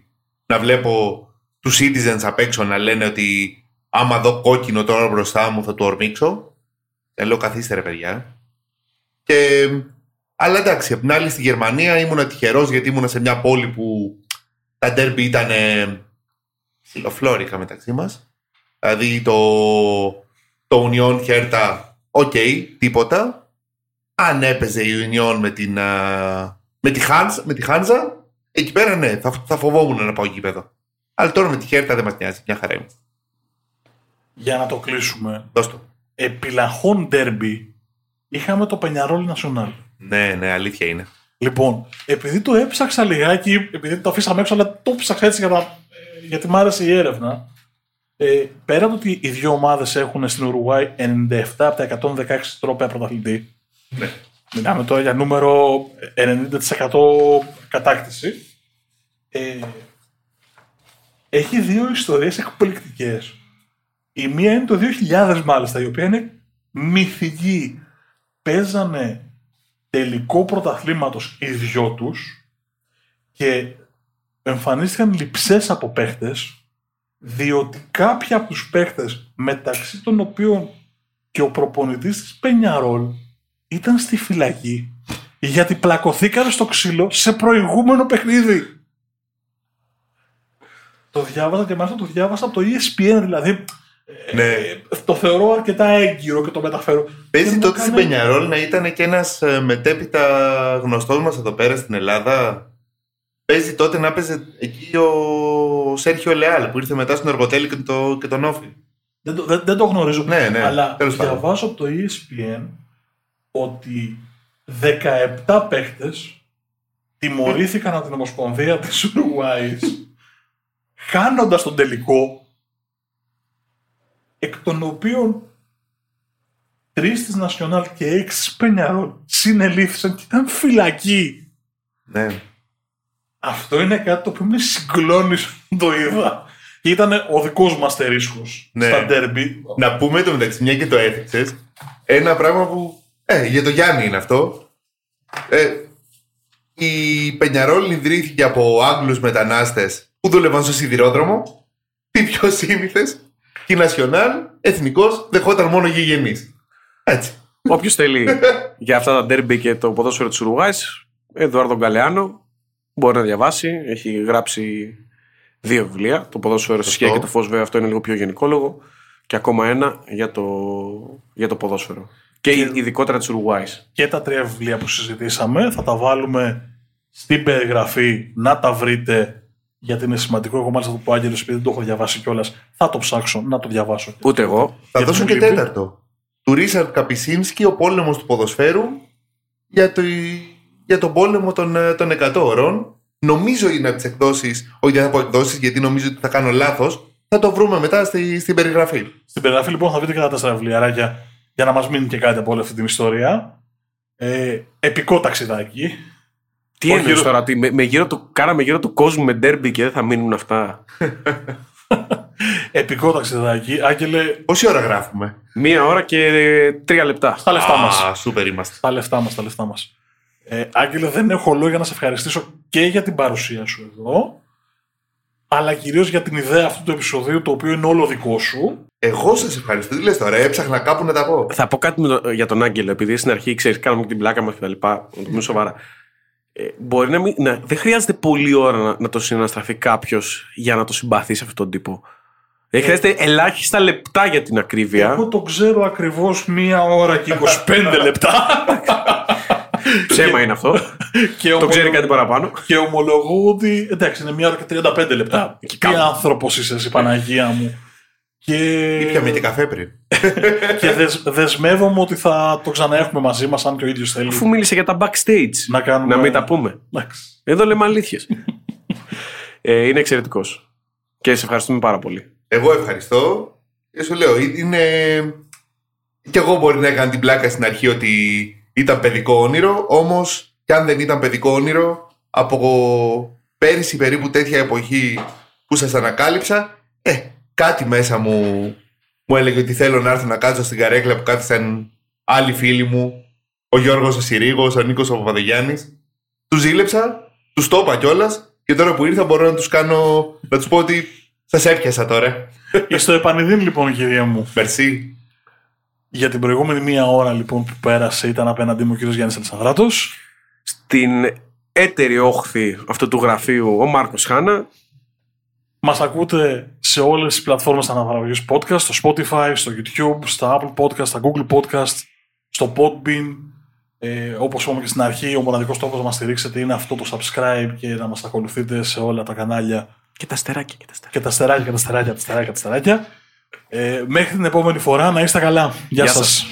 να βλέπω τους citizens απ' έξω να λένε ότι άμα δω κόκκινο τώρα μπροστά μου θα το ορμήξω. Και λέω καθίστε ρε παιδιά. Και, αλλά εντάξει, απ' την άλλη στη Γερμανία ήμουν τυχερός γιατί ήμουν σε μια πόλη που τα ντέρμπι ήταν ψιλοφλόρικα μεταξύ μας. Δηλαδή το, το Union Hertha, ok, τίποτα. Αν έπαιζε η Union με την, α, με τη, Χάνζα, με τη Χάνζα, εκεί πέρα ναι, θα, θα φοβόμουν να πάω γήπεδο. Αλλά τώρα με τη Hertha δεν μας νοιάζει, μια χαρά είμαστε. για να το κλείσουμε. Δώσ' το. Επιλαχών ντέρμπι είχαμε το Πενιαρόλ Νασιονάλ. Ναι, ναι, αλήθεια είναι. Λοιπόν, επειδή το έψαξα λιγάκι, επειδή το αφήσαμε έξω, αλλά το έψαξα έτσι για να, ε, γιατί μ' άρεσε η έρευνα. Ε, πέρα από ότι οι δύο ομάδες έχουν στην Ουρουάη 97 από τα 116 τρόπια πρωταθλητή. Ναι. Μιλάμε τώρα για νούμερο 90% κατάκτηση. Ε, έχει δύο ιστορίες εκπληκτικές. Η μία είναι το 2000 μάλιστα, η οποία είναι μυθική. Παίζανε τελικό πρωταθλήματος οι δυο τους και εμφανίστηκαν λειψές από παίχτες διότι κάποιοι από τους παίχτες μεταξύ των οποίων και ο προπονητής της Πενιαρόλ ήταν στη φυλακή γιατί πλακωθήκαν στο ξύλο σε προηγούμενο παιχνίδι. Το διάβασα και μάλιστα το διάβασα από το ESPN, δηλαδή Ναι. ε, το θεωρώ αρκετά έγκυρο και το μεταφέρω. Παίζει Και μου τότε στην έκανε- Πενιαρόλ να ήταν και ένας μετέπειτα γνωστός μας εδώ πέρα στην Ελλάδα. Παίζει τότε να παίζει εκεί ο Σέρχιο Λεάλ που ήρθε μετά στον Εργοτέλη και, το, και τον Όφη. Δεν το, δεν, δεν το γνωρίζω. Ναι, ναι, Αλλά τέλος πάντων. διαβάζω από το E ESPN ότι 17 παίχτες τιμωρήθηκαν από την Ομοσπονδία της Ουρουάης χάνοντας τον τελικό εκ των οποίων τρεις της Νασιονάλ και έξι της Πενιαρόλ συνελήφθησαν και ήταν φυλακοί. Ναι. Αυτό είναι κάτι το οποίο με συγκλώνει όταν το είδα. Και ήταν ο δικός μου αστερίσκος Ναι. στα ντέρμπι. Να πούμε το μεταξύ, μια και το έθιξες, ένα πράγμα που. Ε, για το Γιάννη είναι αυτό. Ε, η Πενιαρόλ ιδρύθηκε από Άγγλους μετανάστες που δούλευαν στο σιδηρόδρομο. Τι πιο σύνηθες. Και η Νασιονάλ, εθνικός, δεχόταν μόνο γηγενείς. Έτσι. Όποιος θέλει για αυτά τα ντέρμπι και το ποδόσφαιρο της Ουρουγάη, Εδουάρδο Γκαλεάνο, μπορεί να διαβάσει. Έχει γράψει δύο βιβλία. Το ποδόσφαιρο στη Σωστό. σκιά και το φως, βέβαια, αυτό είναι λίγο πιο γενικόλογο. Και ακόμα ένα για το, για το ποδόσφαιρο. Και, Και- ειδικότερα της Ουρουγάη. και τα τρία βιβλία που συζητήσαμε θα τα βάλουμε στην περιγραφή να τα βρείτε γιατί είναι σημαντικό. Εγώ μάλιστα το πω Άγγελο επειδή δεν το έχω διαβάσει κιόλας. Θα το ψάξω να το διαβάσω. Ούτε εγώ. Θα Για δώσω το και Λίμπη. τέταρτο. Του Ρίσαρντ Καπισίνσκι, ο πόλεμος του ποδοσφαίρου για, το, για τον πόλεμο των, ε, των 100 ωρών. Νομίζω είναι από τις εκδόσεις, όχι δεν θα πω εκδόσεις γιατί νομίζω ότι θα κάνω λάθος. Θα το βρούμε μετά στη, στην περιγραφή. Στην περιγραφή λοιπόν θα βρείτε και τα τέσσερα βιβλιαράκια για να μας μείνει και κάτι από όλη αυτή την ιστορία. Ε, επικό ταξιδάκι. Τι Όχι, εννοείς ρε. τώρα, ότι με, με γύρω του, κάναμε γύρω του κόσμου με ντέρμπι και δεν θα μείνουν αυτά; Επικό ταξιδάκι. Άγγελε, Πόση ώρα γράφουμε; Μία ώρα και ε, τρία λεπτά. τα λεφτά μας. Α, σούπερ είμαστε. Τα λεφτά μας, τα λεφτά μας. Ε, Άγγελε, δεν έχω λόγια να σε ευχαριστήσω και για την παρουσία σου εδώ, αλλά κυρίως για την ιδέα αυτού του επεισοδίου, το οποίο είναι όλο δικό σου. Εγώ σας ευχαριστώ. Τι λες τώρα, έψαχνα κάπου να τα πω. Θα πω κάτι με το- για τον Άγγελο, επειδή στην αρχή ξέρεις, κάναμε και την πλάκα μας και τα λοιπά. Να το πούμε σοβαρά. Ε, μπορεί να μην. Να, δεν χρειάζεται πολλή ώρα να, να το συναναστραφεί κάποιος για να το συμπαθήσει αυτόν τον τύπο. Δεν χρειάζεται ελάχιστα λεπτά για την ακρίβεια. Εγώ το ξέρω ακριβώς μία ώρα και 25 λεπτά. Ψέμα είναι αυτό. και το ξέρει ομολογώ- κάτι παραπάνω. Και ομολογώ ότι εντάξει, είναι μία ώρα και 35 λεπτά. Εκεί Τι κάπου. άνθρωπος είσαι εσύ, Παναγία μου. Και, Ήπιαμε και καφέ πριν. και δεσ, δεσμεύομαι ότι θα το ξαναέχουμε μαζί μας αν και ο ίδιος θέλει Αφού μίλησε για τα backstage. να κάνουμε. Να μην τα πούμε. Εντάξει. Εδώ λέμε αλήθειες. ε, είναι εξαιρετικός. Και σε ευχαριστούμε πάρα πολύ. Εγώ ευχαριστώ. Και σου λέω, είναι. Κι εγώ μπορεί να έκανα την πλάκα στην αρχή ότι ήταν παιδικό όνειρο, όμως κι αν δεν ήταν παιδικό όνειρο, από πέρυσι περίπου τέτοια εποχή που σας ανακάλυψα, ε, κάτι μέσα μου μου έλεγε ότι θέλω να έρθω να κάτσω στην καρέκλα που κάθισαν άλλοι φίλοι μου, ο Γιώργος ο Συρίγος, ο Νίκος ο Παπαδογιάννης. Τους ζήλεψα, τους το είπα κιόλας και τώρα που ήρθα μπορώ να τους κάνω, να τους πω ότι σας έπιασα τώρα. Στο επανειδήν λοιπόν κυρία μου Μερσή. Για την προηγούμενη μία ώρα λοιπόν που πέρασε ήταν απέναντί μου ο κύριος Γιάννης Αλσανδράτος. Στην έτερη όχθη αυτού του γραφείου ο Μάρκος Χάνα. Μας ακούτε σε όλες τις πλατφόρμες αναπαραγωγής podcast, στο Spotify, στο YouTube, στα Apple Podcast, στα Google Podcast, στο Podbean. Ε, όπως είπαμε και στην αρχή, ο μοναδικός τρόπος να μας στηρίξετε είναι αυτό το subscribe και να μας ακολουθείτε σε όλα τα κανάλια Και τα στεράκια και τα στεράκια. και τα στεράκια και τα στεράκια, τα στεράκια, τα στεράκια. Ε, μέχρι την επόμενη φορά να είστε καλά. Γεια, Γεια σας. σας.